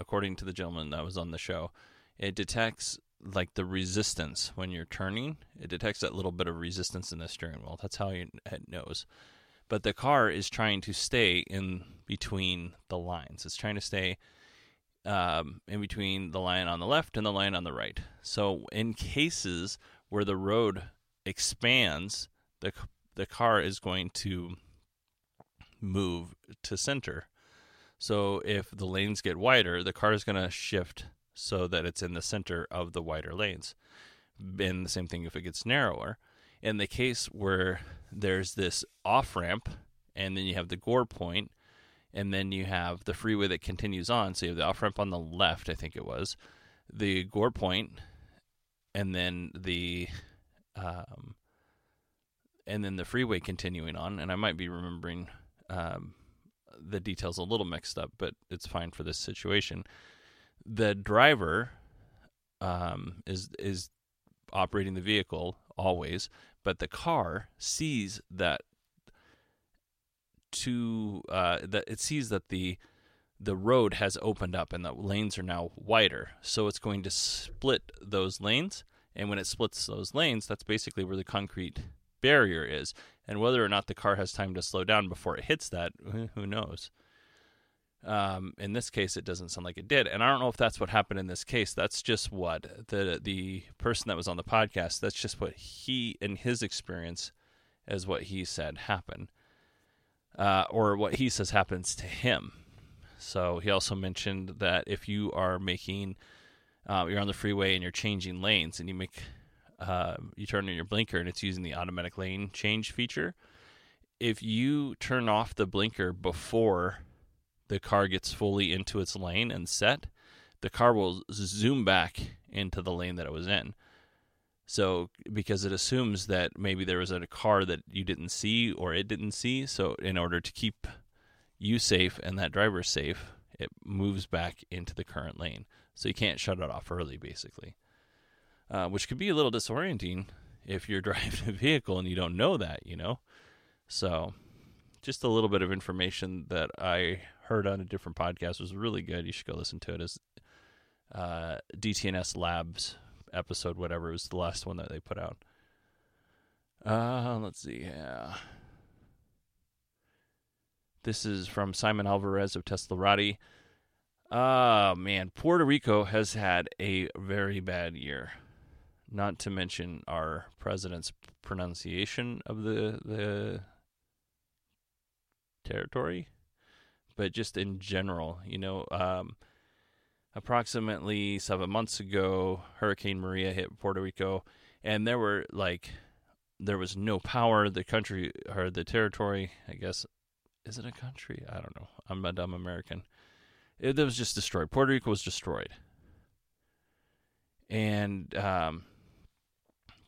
according to the gentleman that was on the show, it detects like the resistance when you're turning. It detects that little bit of resistance in the steering wheel. That's how it knows. But the car is trying to stay in between the lines. It's trying to stay um, in between the line on the left and the line on the right. So in cases where the road expands, the the car is going to move to center. So if the lanes get wider, the car is going to shift so that it's in the center of the wider lanes. And the same thing if it gets narrower. In the case where there's this off ramp and then you have the gore point, and then you have the freeway that continues on. So you have the off ramp on the left, I think it was, the Gore Point, and then the um, and then the freeway continuing on. And I might be remembering um, the details a little mixed up, but it's fine for this situation. The driver um, is is operating the vehicle always, but the car sees that to uh, that it sees that the the road has opened up and the lanes are now wider. So it's going to split those lanes. And when it splits those lanes, that's basically where the concrete barrier is. And whether or not the car has time to slow down before it hits that, who knows? Um, in this case, it doesn't sound like it did, and I don't know if that's what happened in this case. That's just what the the person that was on the podcast. That's just what he, in his experience, is what he said happened, uh, or what he says happens to him. So he also mentioned that if you are making, uh, you're on the freeway and you're changing lanes, and you make, uh, you turn on your blinker, and it's using the automatic lane change feature. If you turn off the blinker before the car gets fully into its lane and set, the car will zoom back into the lane that it was in. So, because it assumes that maybe there was a car that you didn't see or it didn't see, so in order to keep you safe and that driver safe, it moves back into the current lane. So you can't shut it off early, basically, uh, which could be a little disorienting if you're *laughs* driving a vehicle and you don't know that, you know. So, just a little bit of information that I heard on a different podcast was really good. You should go listen to it. Is uh, DTNS Labs episode, whatever it was the last one that they put out. Uh, let's see. Yeah. This is from Simon Alvarez of Teslarati. Ah, man, Puerto Rico has had a very bad year. Not to mention our president's pronunciation of the the territory but just in general, you know, um, approximately seven months ago, Hurricane Maria hit Puerto Rico, and there were like, there was no power. The country or the territory, I guess, is it a country? I don't know. I'm a dumb American. It, it was just destroyed. Puerto Rico was destroyed, and um,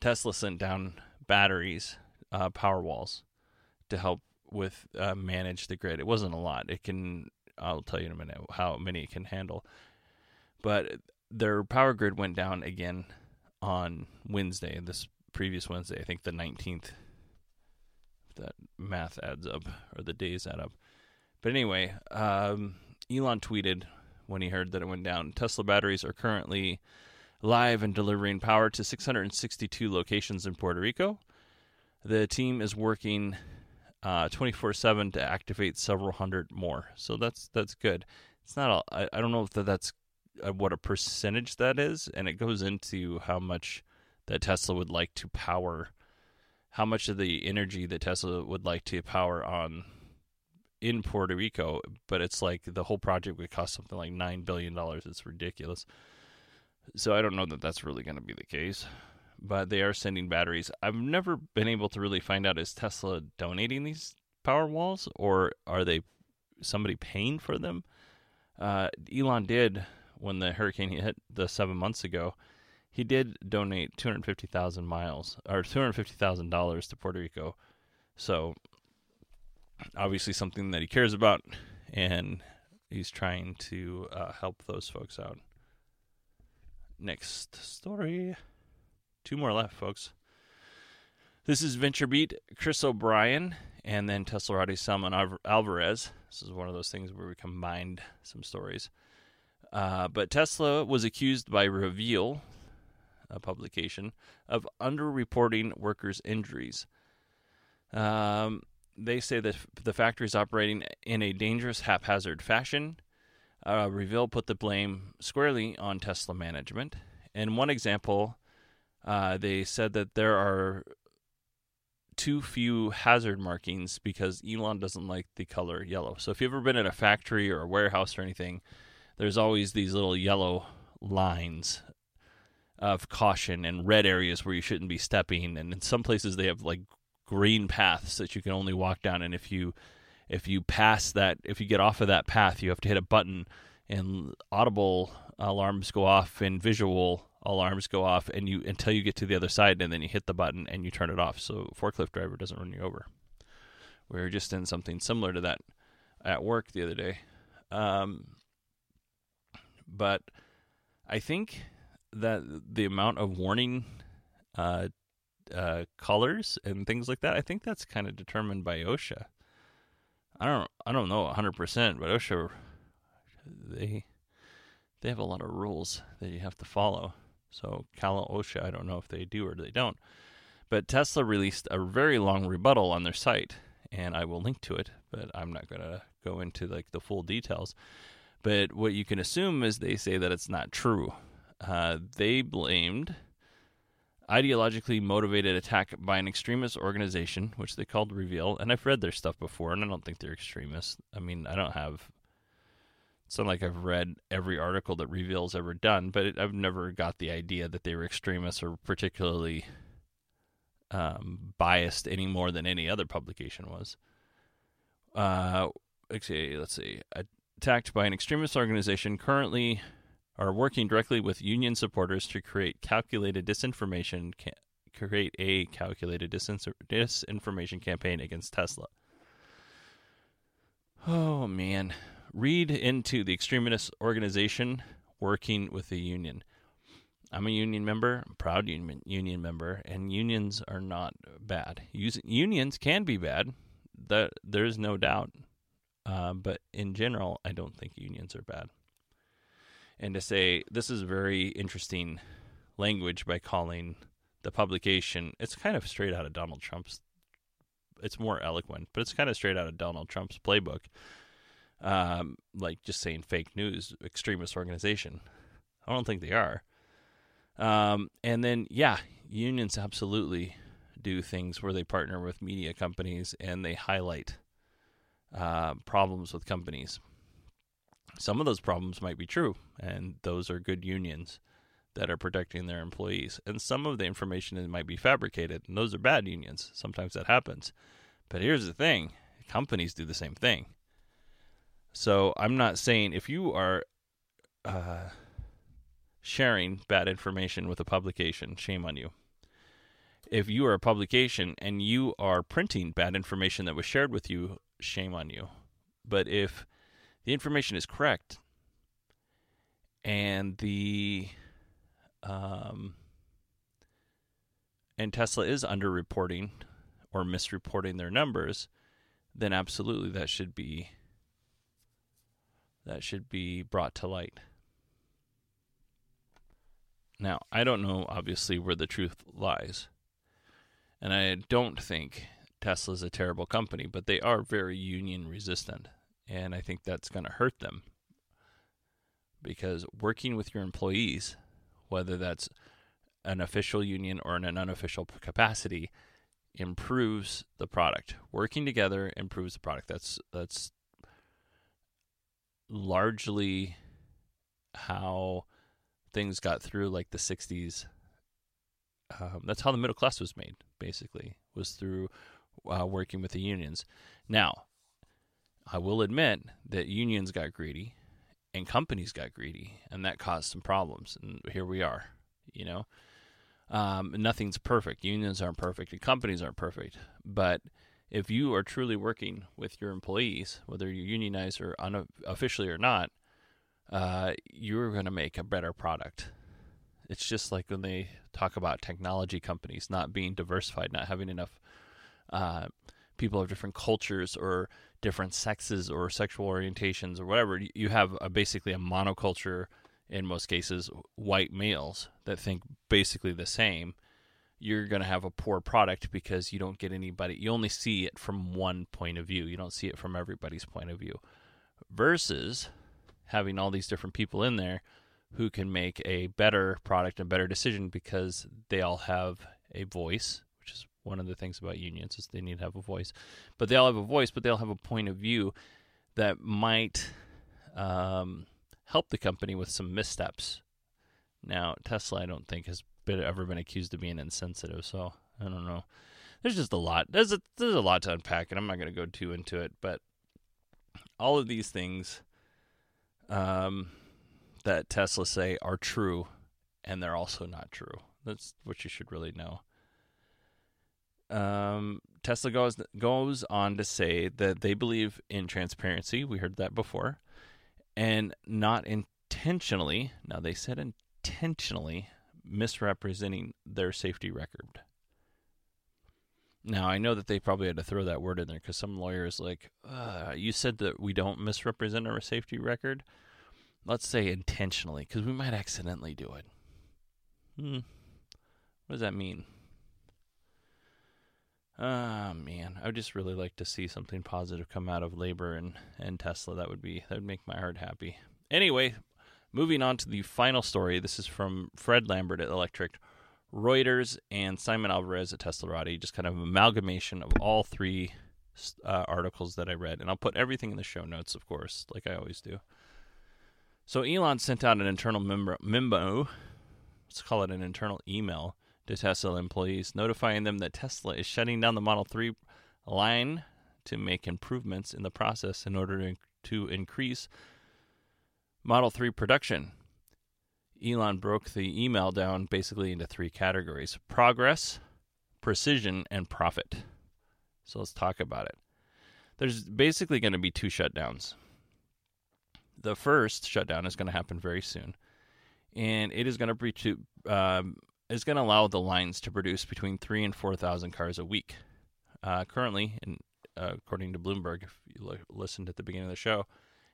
Tesla sent down batteries, uh, power walls, to help with uh, manage the grid. It wasn't a lot. It can I'll tell you in a minute how many it can handle. But their power grid went down again on Wednesday, this previous Wednesday, I think the 19th. That math adds up, or the days add up. But anyway, um, Elon tweeted when he heard that it went down Tesla batteries are currently live and delivering power to 662 locations in Puerto Rico. The team is working uh, 24 7 to activate several hundred more. So that's that's good. It's not I, I don't know if that that's uh, what a percentage that is, and it goes into how much that Tesla would like to power, how much of the energy that Tesla would like to power on in Puerto Rico. But it's like the whole project would cost something like $9 billion. It's ridiculous. So I don't know that that's really going to be the case but they are sending batteries. I've never been able to really find out is Tesla donating these power walls or are they somebody paying for them? Uh, Elon did when the hurricane hit the seven months ago. He did donate two hundred fifty thousand miles or two hundred fifty thousand dollars to Puerto Rico. So obviously something that he cares about, and he's trying to uh, help those folks out. Next story. Two more left, folks. This is VentureBeat, Chris O'Brien, and then Teslarati Simon Alvarez. This is one of those things where we combined some stories. Uh, but Tesla was accused by Reveal, a publication, of underreporting workers' injuries. Um, they say that the factory is operating in a dangerous, haphazard fashion. Uh, Reveal put the blame squarely on Tesla management. In one example, uh, they said that there are too few hazard markings because Elon doesn't like the color yellow. So if you've ever been in a factory or a warehouse or anything, there's always these little yellow lines of caution and red areas where you shouldn't be stepping. And in some places they have like green paths that you can only walk down. And if you if you pass that, if you get off of that path, you have to hit a button, and audible alarms go off and visual alarms go off and you until you get to the other side and then you hit the button and you turn it off. So forklift driver doesn't run you over. We were just in something similar to that at work the other day. Um, but i think that the amount of warning uh, uh, colors and things like that, I think that's kind of determined by OSHA. I don't I don't know 100%, but OSHA they they have a lot of rules that you have to follow. So Cal OSHA, I don't know if they do or they don't. But Tesla released a very long rebuttal on their site, and I will link to it, but I'm not going to go into like the full details. But what you can assume is they say that it's not true. Uh, they blamed ideologically motivated attack by an extremist organization, which they called Reveal. And I've read their stuff before, and I don't think they're extremists. I mean, I don't have. It's not like I've read every article that Reveal's ever done, but it, I've never got the idea that they were extremists or particularly um, biased any more than any other publication was. Uh, let's see. Attacked by an extremist organization currently are working directly with union supporters to create calculated disinformation, ca- create a calculated disinformation campaign against Tesla. Oh man, read into the extremist organization working with the union. I'm a union member, I'm proud union union member, and unions are not bad. unions can be bad. That there's no doubt. Uh, but in general, I don't think unions are bad and to say this is very interesting language by calling the publication. It's kind of straight out of Donald Trump's it's more eloquent but it's kind of straight out of Donald Trump's playbook um, like just saying fake news extremist organization. I don't think they are. Um, and then yeah unions absolutely do things where they partner with media companies and they highlight uh, problems with companies some of those problems might be true, and those are good unions that are protecting their employees. And some of the information might be fabricated, and those are bad unions. Sometimes that happens. But here's the thing companies do the same thing. So I'm not saying if you are uh, sharing bad information with a publication, shame on you. If you are a publication and you are printing bad information that was shared with you, shame on you. But if the information is correct and the um, and Tesla is underreporting or misreporting their numbers, then absolutely that should be that should be brought to light. Now, I don't know obviously where the truth lies. And I don't think Tesla's a terrible company, but they are very union resistant. And I think that's going to hurt them because working with your employees, whether that's an official union or in an unofficial capacity, improves the product. Working together improves the product. That's that's largely how things got through like the 60s um, that's how the middle class was made basically was through uh, working with the unions now I will admit that unions got greedy and companies got greedy, and that caused some problems. And here we are, you know. Um, nothing's perfect. Unions aren't perfect, and companies aren't perfect. But if you are truly working with your employees, whether you're unionized or unofficially or not, uh, you're going to make a better product. It's just like when they talk about technology companies not being diversified, not having enough uh, people of different cultures or different sexes or sexual orientations or whatever. You have a, basically a monoculture in most cases, white males that think basically the same. You're going to have a poor product because you don't get anybody. You only see it from one point of view. You don't see it from everybody's point of view. Versus having all these different people in there who can make a better product and better decision because they all have a voice one of the things about unions is they need to have a voice, but they all have a voice, but they all have a point of view that might um, help the company with some missteps. Now, Tesla, I don't think has been, ever been accused of being insensitive, so I don't know. There's just a lot. There's a there's a lot to unpack, and I'm not going to go too into it. But all of these things um, that Tesla say are true, and they're also not true. That's what you should really know. Um, Tesla goes goes on to say that they believe in transparency. We heard that before, and not intentionally. Now they said intentionally misrepresenting their safety record. Now, I know that they probably had to throw that word in there because some lawyers like, you said that we don't misrepresent our safety record. Let's say intentionally, because we might accidentally do it. Hmm. What does that mean? Ah, oh, man, I would just really like to see something positive come out of labor and, and Tesla. That would be that would make my heart happy. Anyway, moving on to the final story. This is from Fred Lambert at Electrek Reuters, and Simon Alvarez at Teslarati. Just kind of amalgamation of all three uh, articles that I read, and I'll put everything in the show notes, of course, like I always do. So Elon sent out an internal memo. Let's call it an internal email to Tesla employees, notifying them that Tesla is shutting down the Model 3 line to make improvements in the process in order to, to increase Model 3 production. Elon broke the email down basically into three categories progress, precision, and profit. So let's talk about it. There's basically going to be two shutdowns. The first shutdown is going to happen very soon, and it is going to be to, um, is going to allow the lines to produce between three and four thousand cars a week. Uh, currently, in, uh, according to Bloomberg, if you listened at the beginning of the show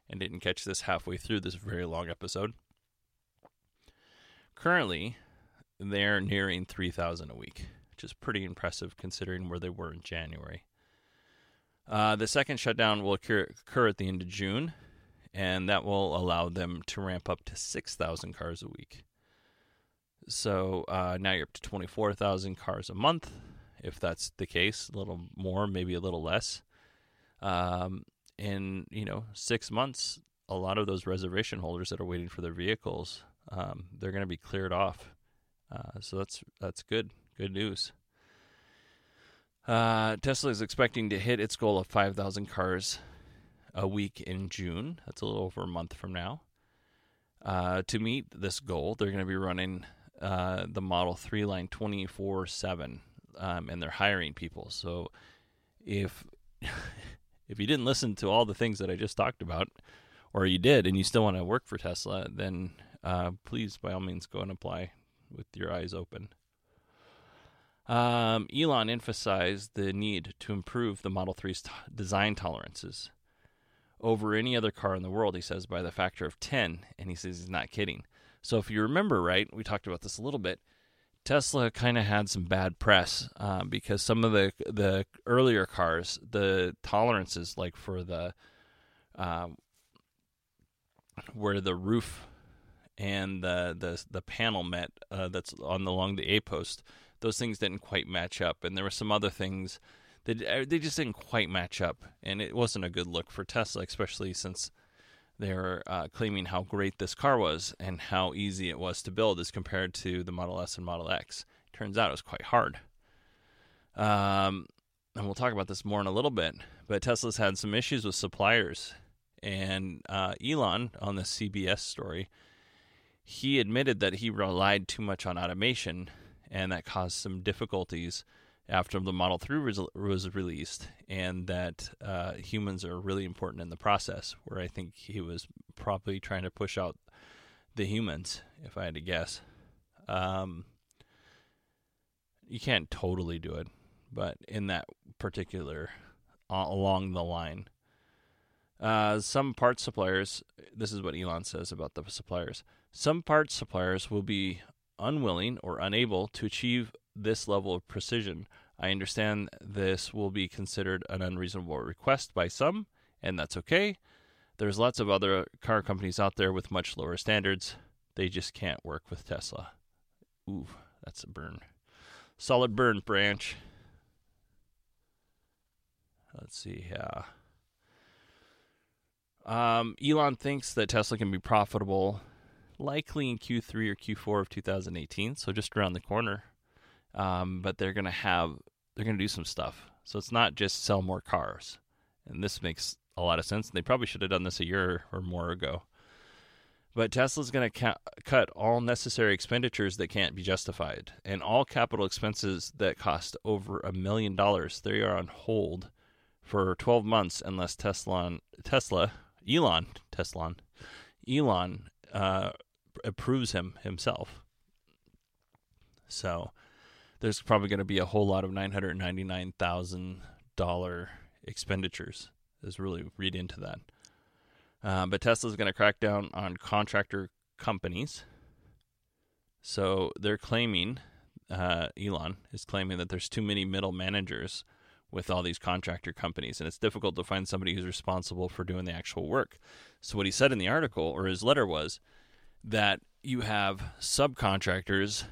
and didn't catch this halfway through this very long episode, currently they're nearing three thousand a week, which is pretty impressive considering where they were in January. Uh, the second shutdown will occur, occur at the end of June, and that will allow them to ramp up to 6,000 cars a week. So uh, now you're up to 24,000 cars a month, if that's the case, a little more, maybe a little less. Um, in you know six months, a lot of those reservation holders that are waiting for their vehicles, um, they're going to be cleared off. Uh, so that's that's good, good news. Uh, Tesla is expecting to hit its goal of 5,000 cars a week in June. That's a little over a month from now. Uh, to meet this goal, they're going to be running uh, the Model 3 line 24 um, 7, and they're hiring people. So if. *laughs* if you didn't listen to all the things that I just talked about, or you did and you still want to work for Tesla, then uh, please, by all means, go and apply with your eyes open. Um, Elon emphasized the need to improve the Model 3's t- design tolerances over any other car in the world, he says, by the factor of 10. And he says he's not kidding. So if you remember right, we talked about this a little bit. Tesla kind of had some bad press uh, because some of the the earlier cars, the tolerances, like for the uh, where the roof and the the the panel met, uh, that's on the along the A post, those things didn't quite match up, and there were some other things that uh, they just didn't quite match up, and it wasn't a good look for Tesla, especially since they were uh, claiming how great this car was and how easy it was to build as compared to the Model S and Model X. Turns out it was quite hard. Um, and we'll talk about this more in a little bit. But Tesla's had some issues with suppliers, and uh, Elon on the CBS story, he admitted that he relied too much on automation, and that caused some difficulties after the Model 3 was, was released, and that uh, humans are really important in the process. Where I think he was probably trying to push out the humans, if I had to guess. Um, you can't totally do it, but in that particular, uh, along the line. Uh, some parts suppliers, this is what Elon says about the suppliers. Some parts suppliers will be unwilling or unable to achieve this level of precision. I understand this will be considered an unreasonable request by some, and that's okay. There's lots of other car companies out there with much lower standards. They just can't work with Tesla. Ooh, that's a burn. Solid burn branch. Let's see. Yeah. Um, Elon thinks that Tesla can be profitable likely in Q3 or Q4 of 2018, so just around the corner um, but they're going to have they're going to do some stuff. So it's not just sell more cars, and this makes a lot of sense. They probably should have done this a year or more ago. But Tesla's going to ca- cut all necessary expenditures that can't be justified, and all capital expenses that cost over a million dollars. They are on hold for 12 months unless Tesla, Tesla, Elon, Tesla, Elon uh, approves him himself. So there's probably going to be a whole lot of nine hundred ninety nine thousand dollar expenditures. Is really read into that. Uh, but Tesla's going to crack down on contractor companies. So they're claiming, uh, Elon is claiming that there's too many middle managers with all these contractor companies, and it's difficult to find somebody who's responsible for doing the actual work. So what he said in the article or his letter was that you have subcontractors,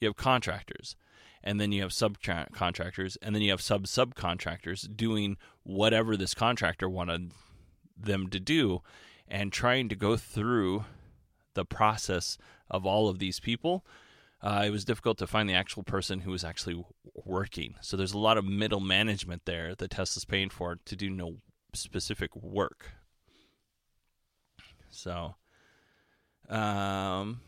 you have contractors, and then you have subcontractors, and then you have sub subcontractors doing whatever this contractor wanted them to do, and trying to go through the process of all of these people. Uh, it was difficult to find the actual person who was actually working. So there's a lot of middle management there that Tesla's paying for to do no specific work. So, um,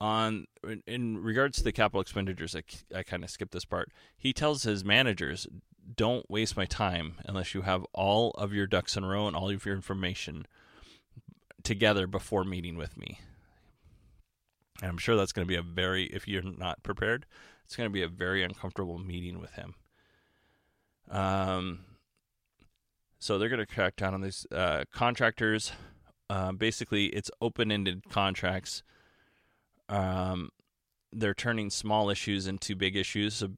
on in regards to the capital expenditures, I, I kind of skipped this part. He tells his managers, "Don't waste my time unless you have all of your ducks in a row and all of your information together before meeting with me." And I'm sure that's going to be a very, if you're not prepared, it's going to be a very uncomfortable meeting with him. Um, so they're going to crack down on these uh, contractors. Uh, basically, it's open-ended contracts um, they're turning small issues into big issues. So,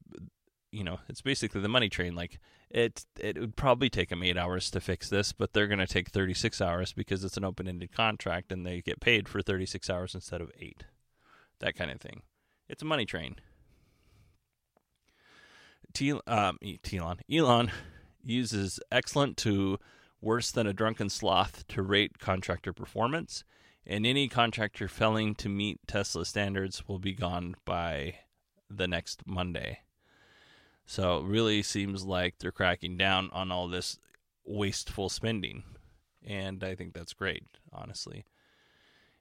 you know, it's basically the money train. Like it, it would probably take them eight hours to fix this, but they're going to take 36 hours because it's an open-ended contract and they get paid for 36 hours instead of eight. That kind of thing. It's a money train. T, um, Elon, Elon uses excellent to worse than a drunken sloth to rate contractor performance and any contractor failing to meet Tesla standards will be gone by the next Monday. So it really seems like they're cracking down on all this wasteful spending. And I think that's great, honestly.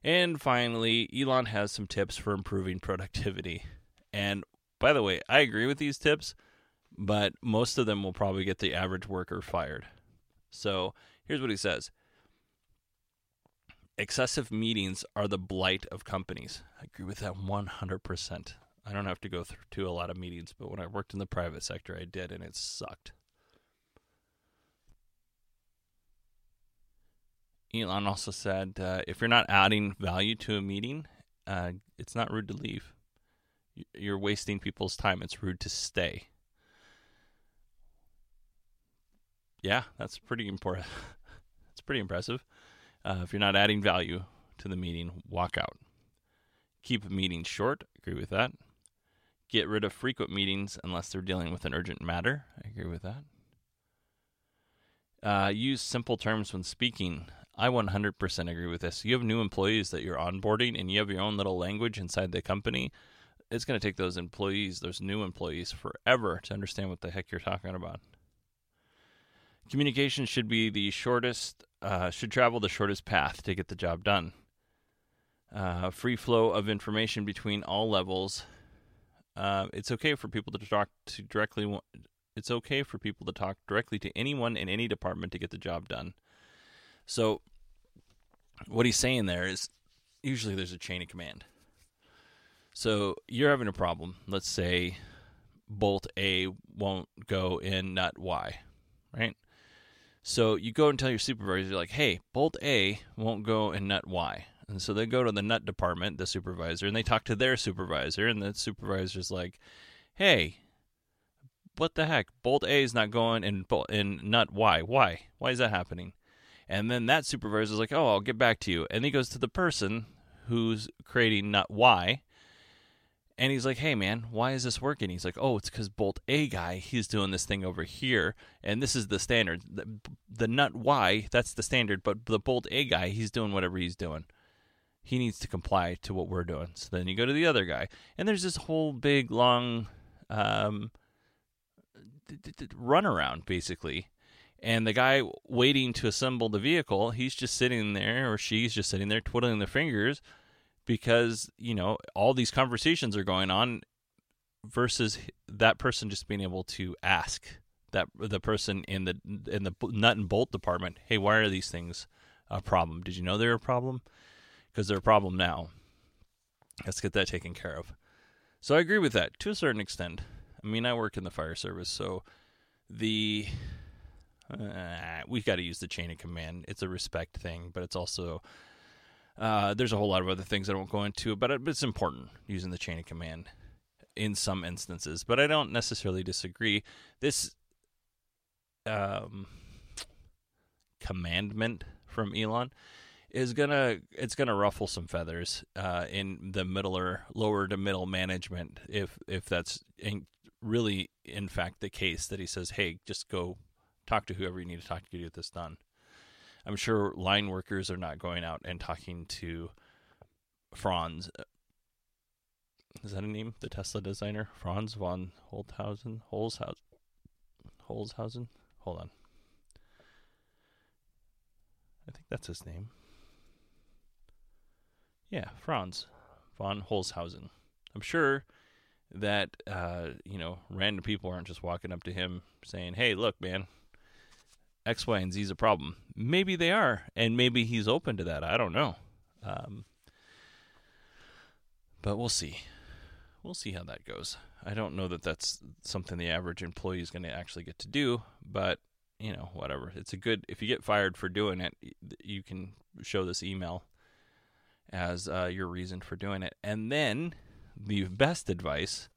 And finally, Elon has some tips for improving productivity. And by the way, I agree with these tips, but most of them will probably get the average worker fired. So here's what he says excessive meetings are the blight of companies. I agree with that 100%. I don't have to go through to a lot of meetings, but when I worked in the private sector, I did, and it sucked. Elon also said uh, if you're not adding value to a meeting, uh, it's not rude to leave. You're wasting people's time. It's rude to stay. Yeah, that's pretty important. *laughs* that's pretty impressive. Uh, if you're not adding value to the meeting, walk out. Keep meetings short. Agree with that. Get rid of frequent meetings unless they're dealing with an urgent matter. I agree with that. Uh, use simple terms when speaking. I 100% agree with this. You have new employees that you're onboarding and you have your own little language inside the company. It's going to take those employees, those new employees, forever to understand what the heck you're talking about. Communication should be the shortest, uh, should travel the shortest path to get the job done. Uh, free flow of information between all levels. Uh, it's okay for people to talk to directly. It's okay for people to talk directly to anyone in any department to get the job done. So, what he's saying there is usually there's a chain of command. So you're having a problem. Let's say bolt A won't go in nut Y, right? So you go and tell your supervisor, you're like, hey, bolt A won't go in nut Y. And so they go to the nut department, the supervisor, and they talk to their supervisor, and the supervisor's like, hey, what the heck? Bolt A is not going in, in nut Y. Why? Why is that happening? And then that supervisor's like, oh, I'll get back to you. And he goes to the person who's creating nut Y, and he's like, hey, man, why is this working? He's like, oh, it's because Bolt A guy, he's doing this thing over here, and this is the standard. The, the nut Y, that's the standard, but the Bolt A guy, he's doing whatever he's doing. He needs to comply to what we're doing. So then you go to the other guy, and there's this whole big, long um, runaround, basically. And the guy waiting to assemble the vehicle, he's just sitting there, or she's just sitting there twiddling their fingers because you know all these conversations are going on versus that person just being able to ask that the person in the in the nut and bolt department hey why are these things a problem. Did you know they're a problem? Because they're a problem now. Let's get that taken care of. So I agree with that to a certain extent. I mean, I work in the fire service, so the uh, we got to use the chain of command. It's a respect thing, but it's also uh, there's a whole lot of other things I won't go into, but it's important using the chain of command in some instances. But I don't necessarily disagree. This um, commandment from Elon is gonna it's gonna ruffle some feathers uh, in the middle or lower to middle management if if that's in, really in fact the case that he says, hey, just go talk to whoever you need to talk to to get this done. I'm sure line workers are not going out and talking to Franz. Is that a name? The Tesla designer, Franz von Holzhausen, Holzhausen, Holzhausen. Hold on. I think that's his name. Yeah, Franz von Holzhausen. I'm sure that uh, you know random people aren't just walking up to him saying, "Hey, look, man, X, Y, and Z is a problem. Maybe they are, and maybe he's open to that. I don't know. Um, but we'll see. We'll see how that goes. I don't know that that's something the average employee is going to actually get to do, but you know, whatever. It's a good. If you get fired for doing it, you can show this email as uh, your reason for doing it, and then the best advice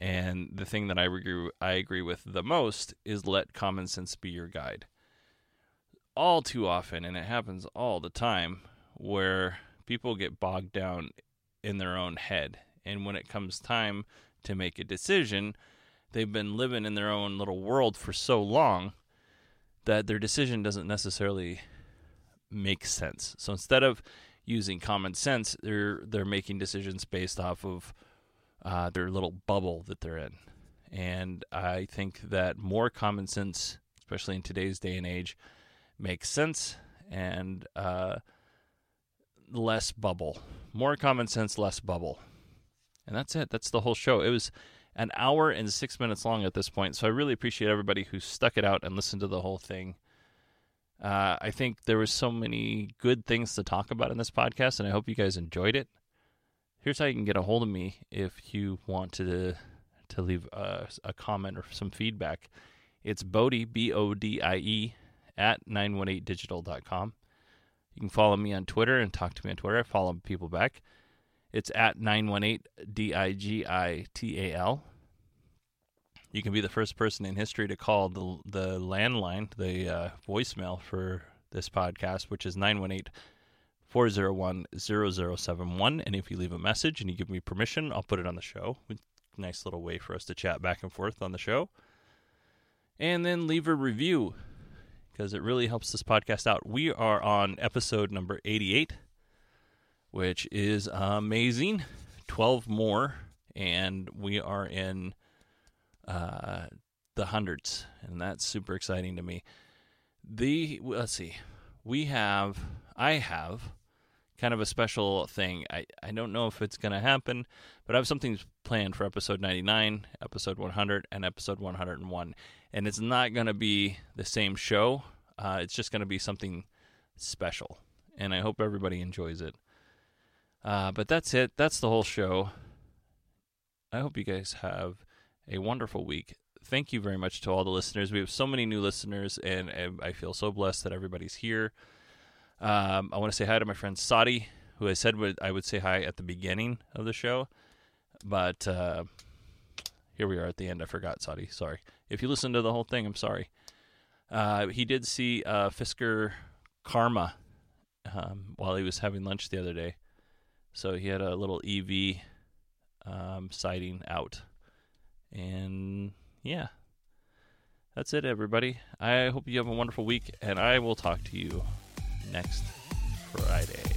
and the thing that I agree, I agree with the most is let common sense be your guide. All too often, and it happens all the time, where people get bogged down in their own head. And when it comes time to make a decision, they've been living in their own little world for so long that their decision doesn't necessarily make sense. So instead of using common sense, they're they're making decisions based off of uh, their little bubble that they're in. And I think that more common sense, especially in today's day and age, makes sense and uh, less bubble. More common sense, less bubble. And that's it. That's the whole show. It was an hour and six minutes long at this point. So I really appreciate everybody who stuck it out and listened to the whole thing. Uh, I think there was so many good things to talk about in this podcast, and I hope you guys enjoyed it here's how you can get a hold of me if you want to to leave a, a comment or some feedback. It's Bodie, B O D I E, at 918digital.com. You can follow me on Twitter and talk to me on Twitter. I follow people back. It's at 918-D-I-G-I-T-A-L. You can be the first person in history to call the the landline, the uh, voicemail for this podcast, which is 918- 401 0071. And if you leave a message and you give me permission, I'll put it on the show. Nice little way for us to chat back and forth on the show. And then leave a review because it really helps this podcast out. We are on episode number 88, which is amazing. 12 more, and we are in uh, the hundreds, and that's super exciting to me. The let's see, we have, I have kind of a special thing. I, I don't know if it's going to happen, but I have something planned for episode 99, episode 100, and episode 101. And it's not going to be the same show, uh, it's just going to be something special. And I hope everybody enjoys it. Uh, but that's it. That's the whole show. I hope you guys have a wonderful week. Thank you very much to all the listeners. We have so many new listeners, and I feel so blessed that everybody's here. Um, I want to say hi to my friend Sadi, who I said would I would say hi at the beginning of the show, but uh, here we are at the end. I forgot Sadi. Sorry. If you listen to the whole thing, I'm sorry. Uh, he did see uh, Fisker Karma um, while he was having lunch the other day, so he had a little EV um, sighting out, and yeah. That's it, everybody. I hope you have a wonderful week, and I will talk to you next Friday.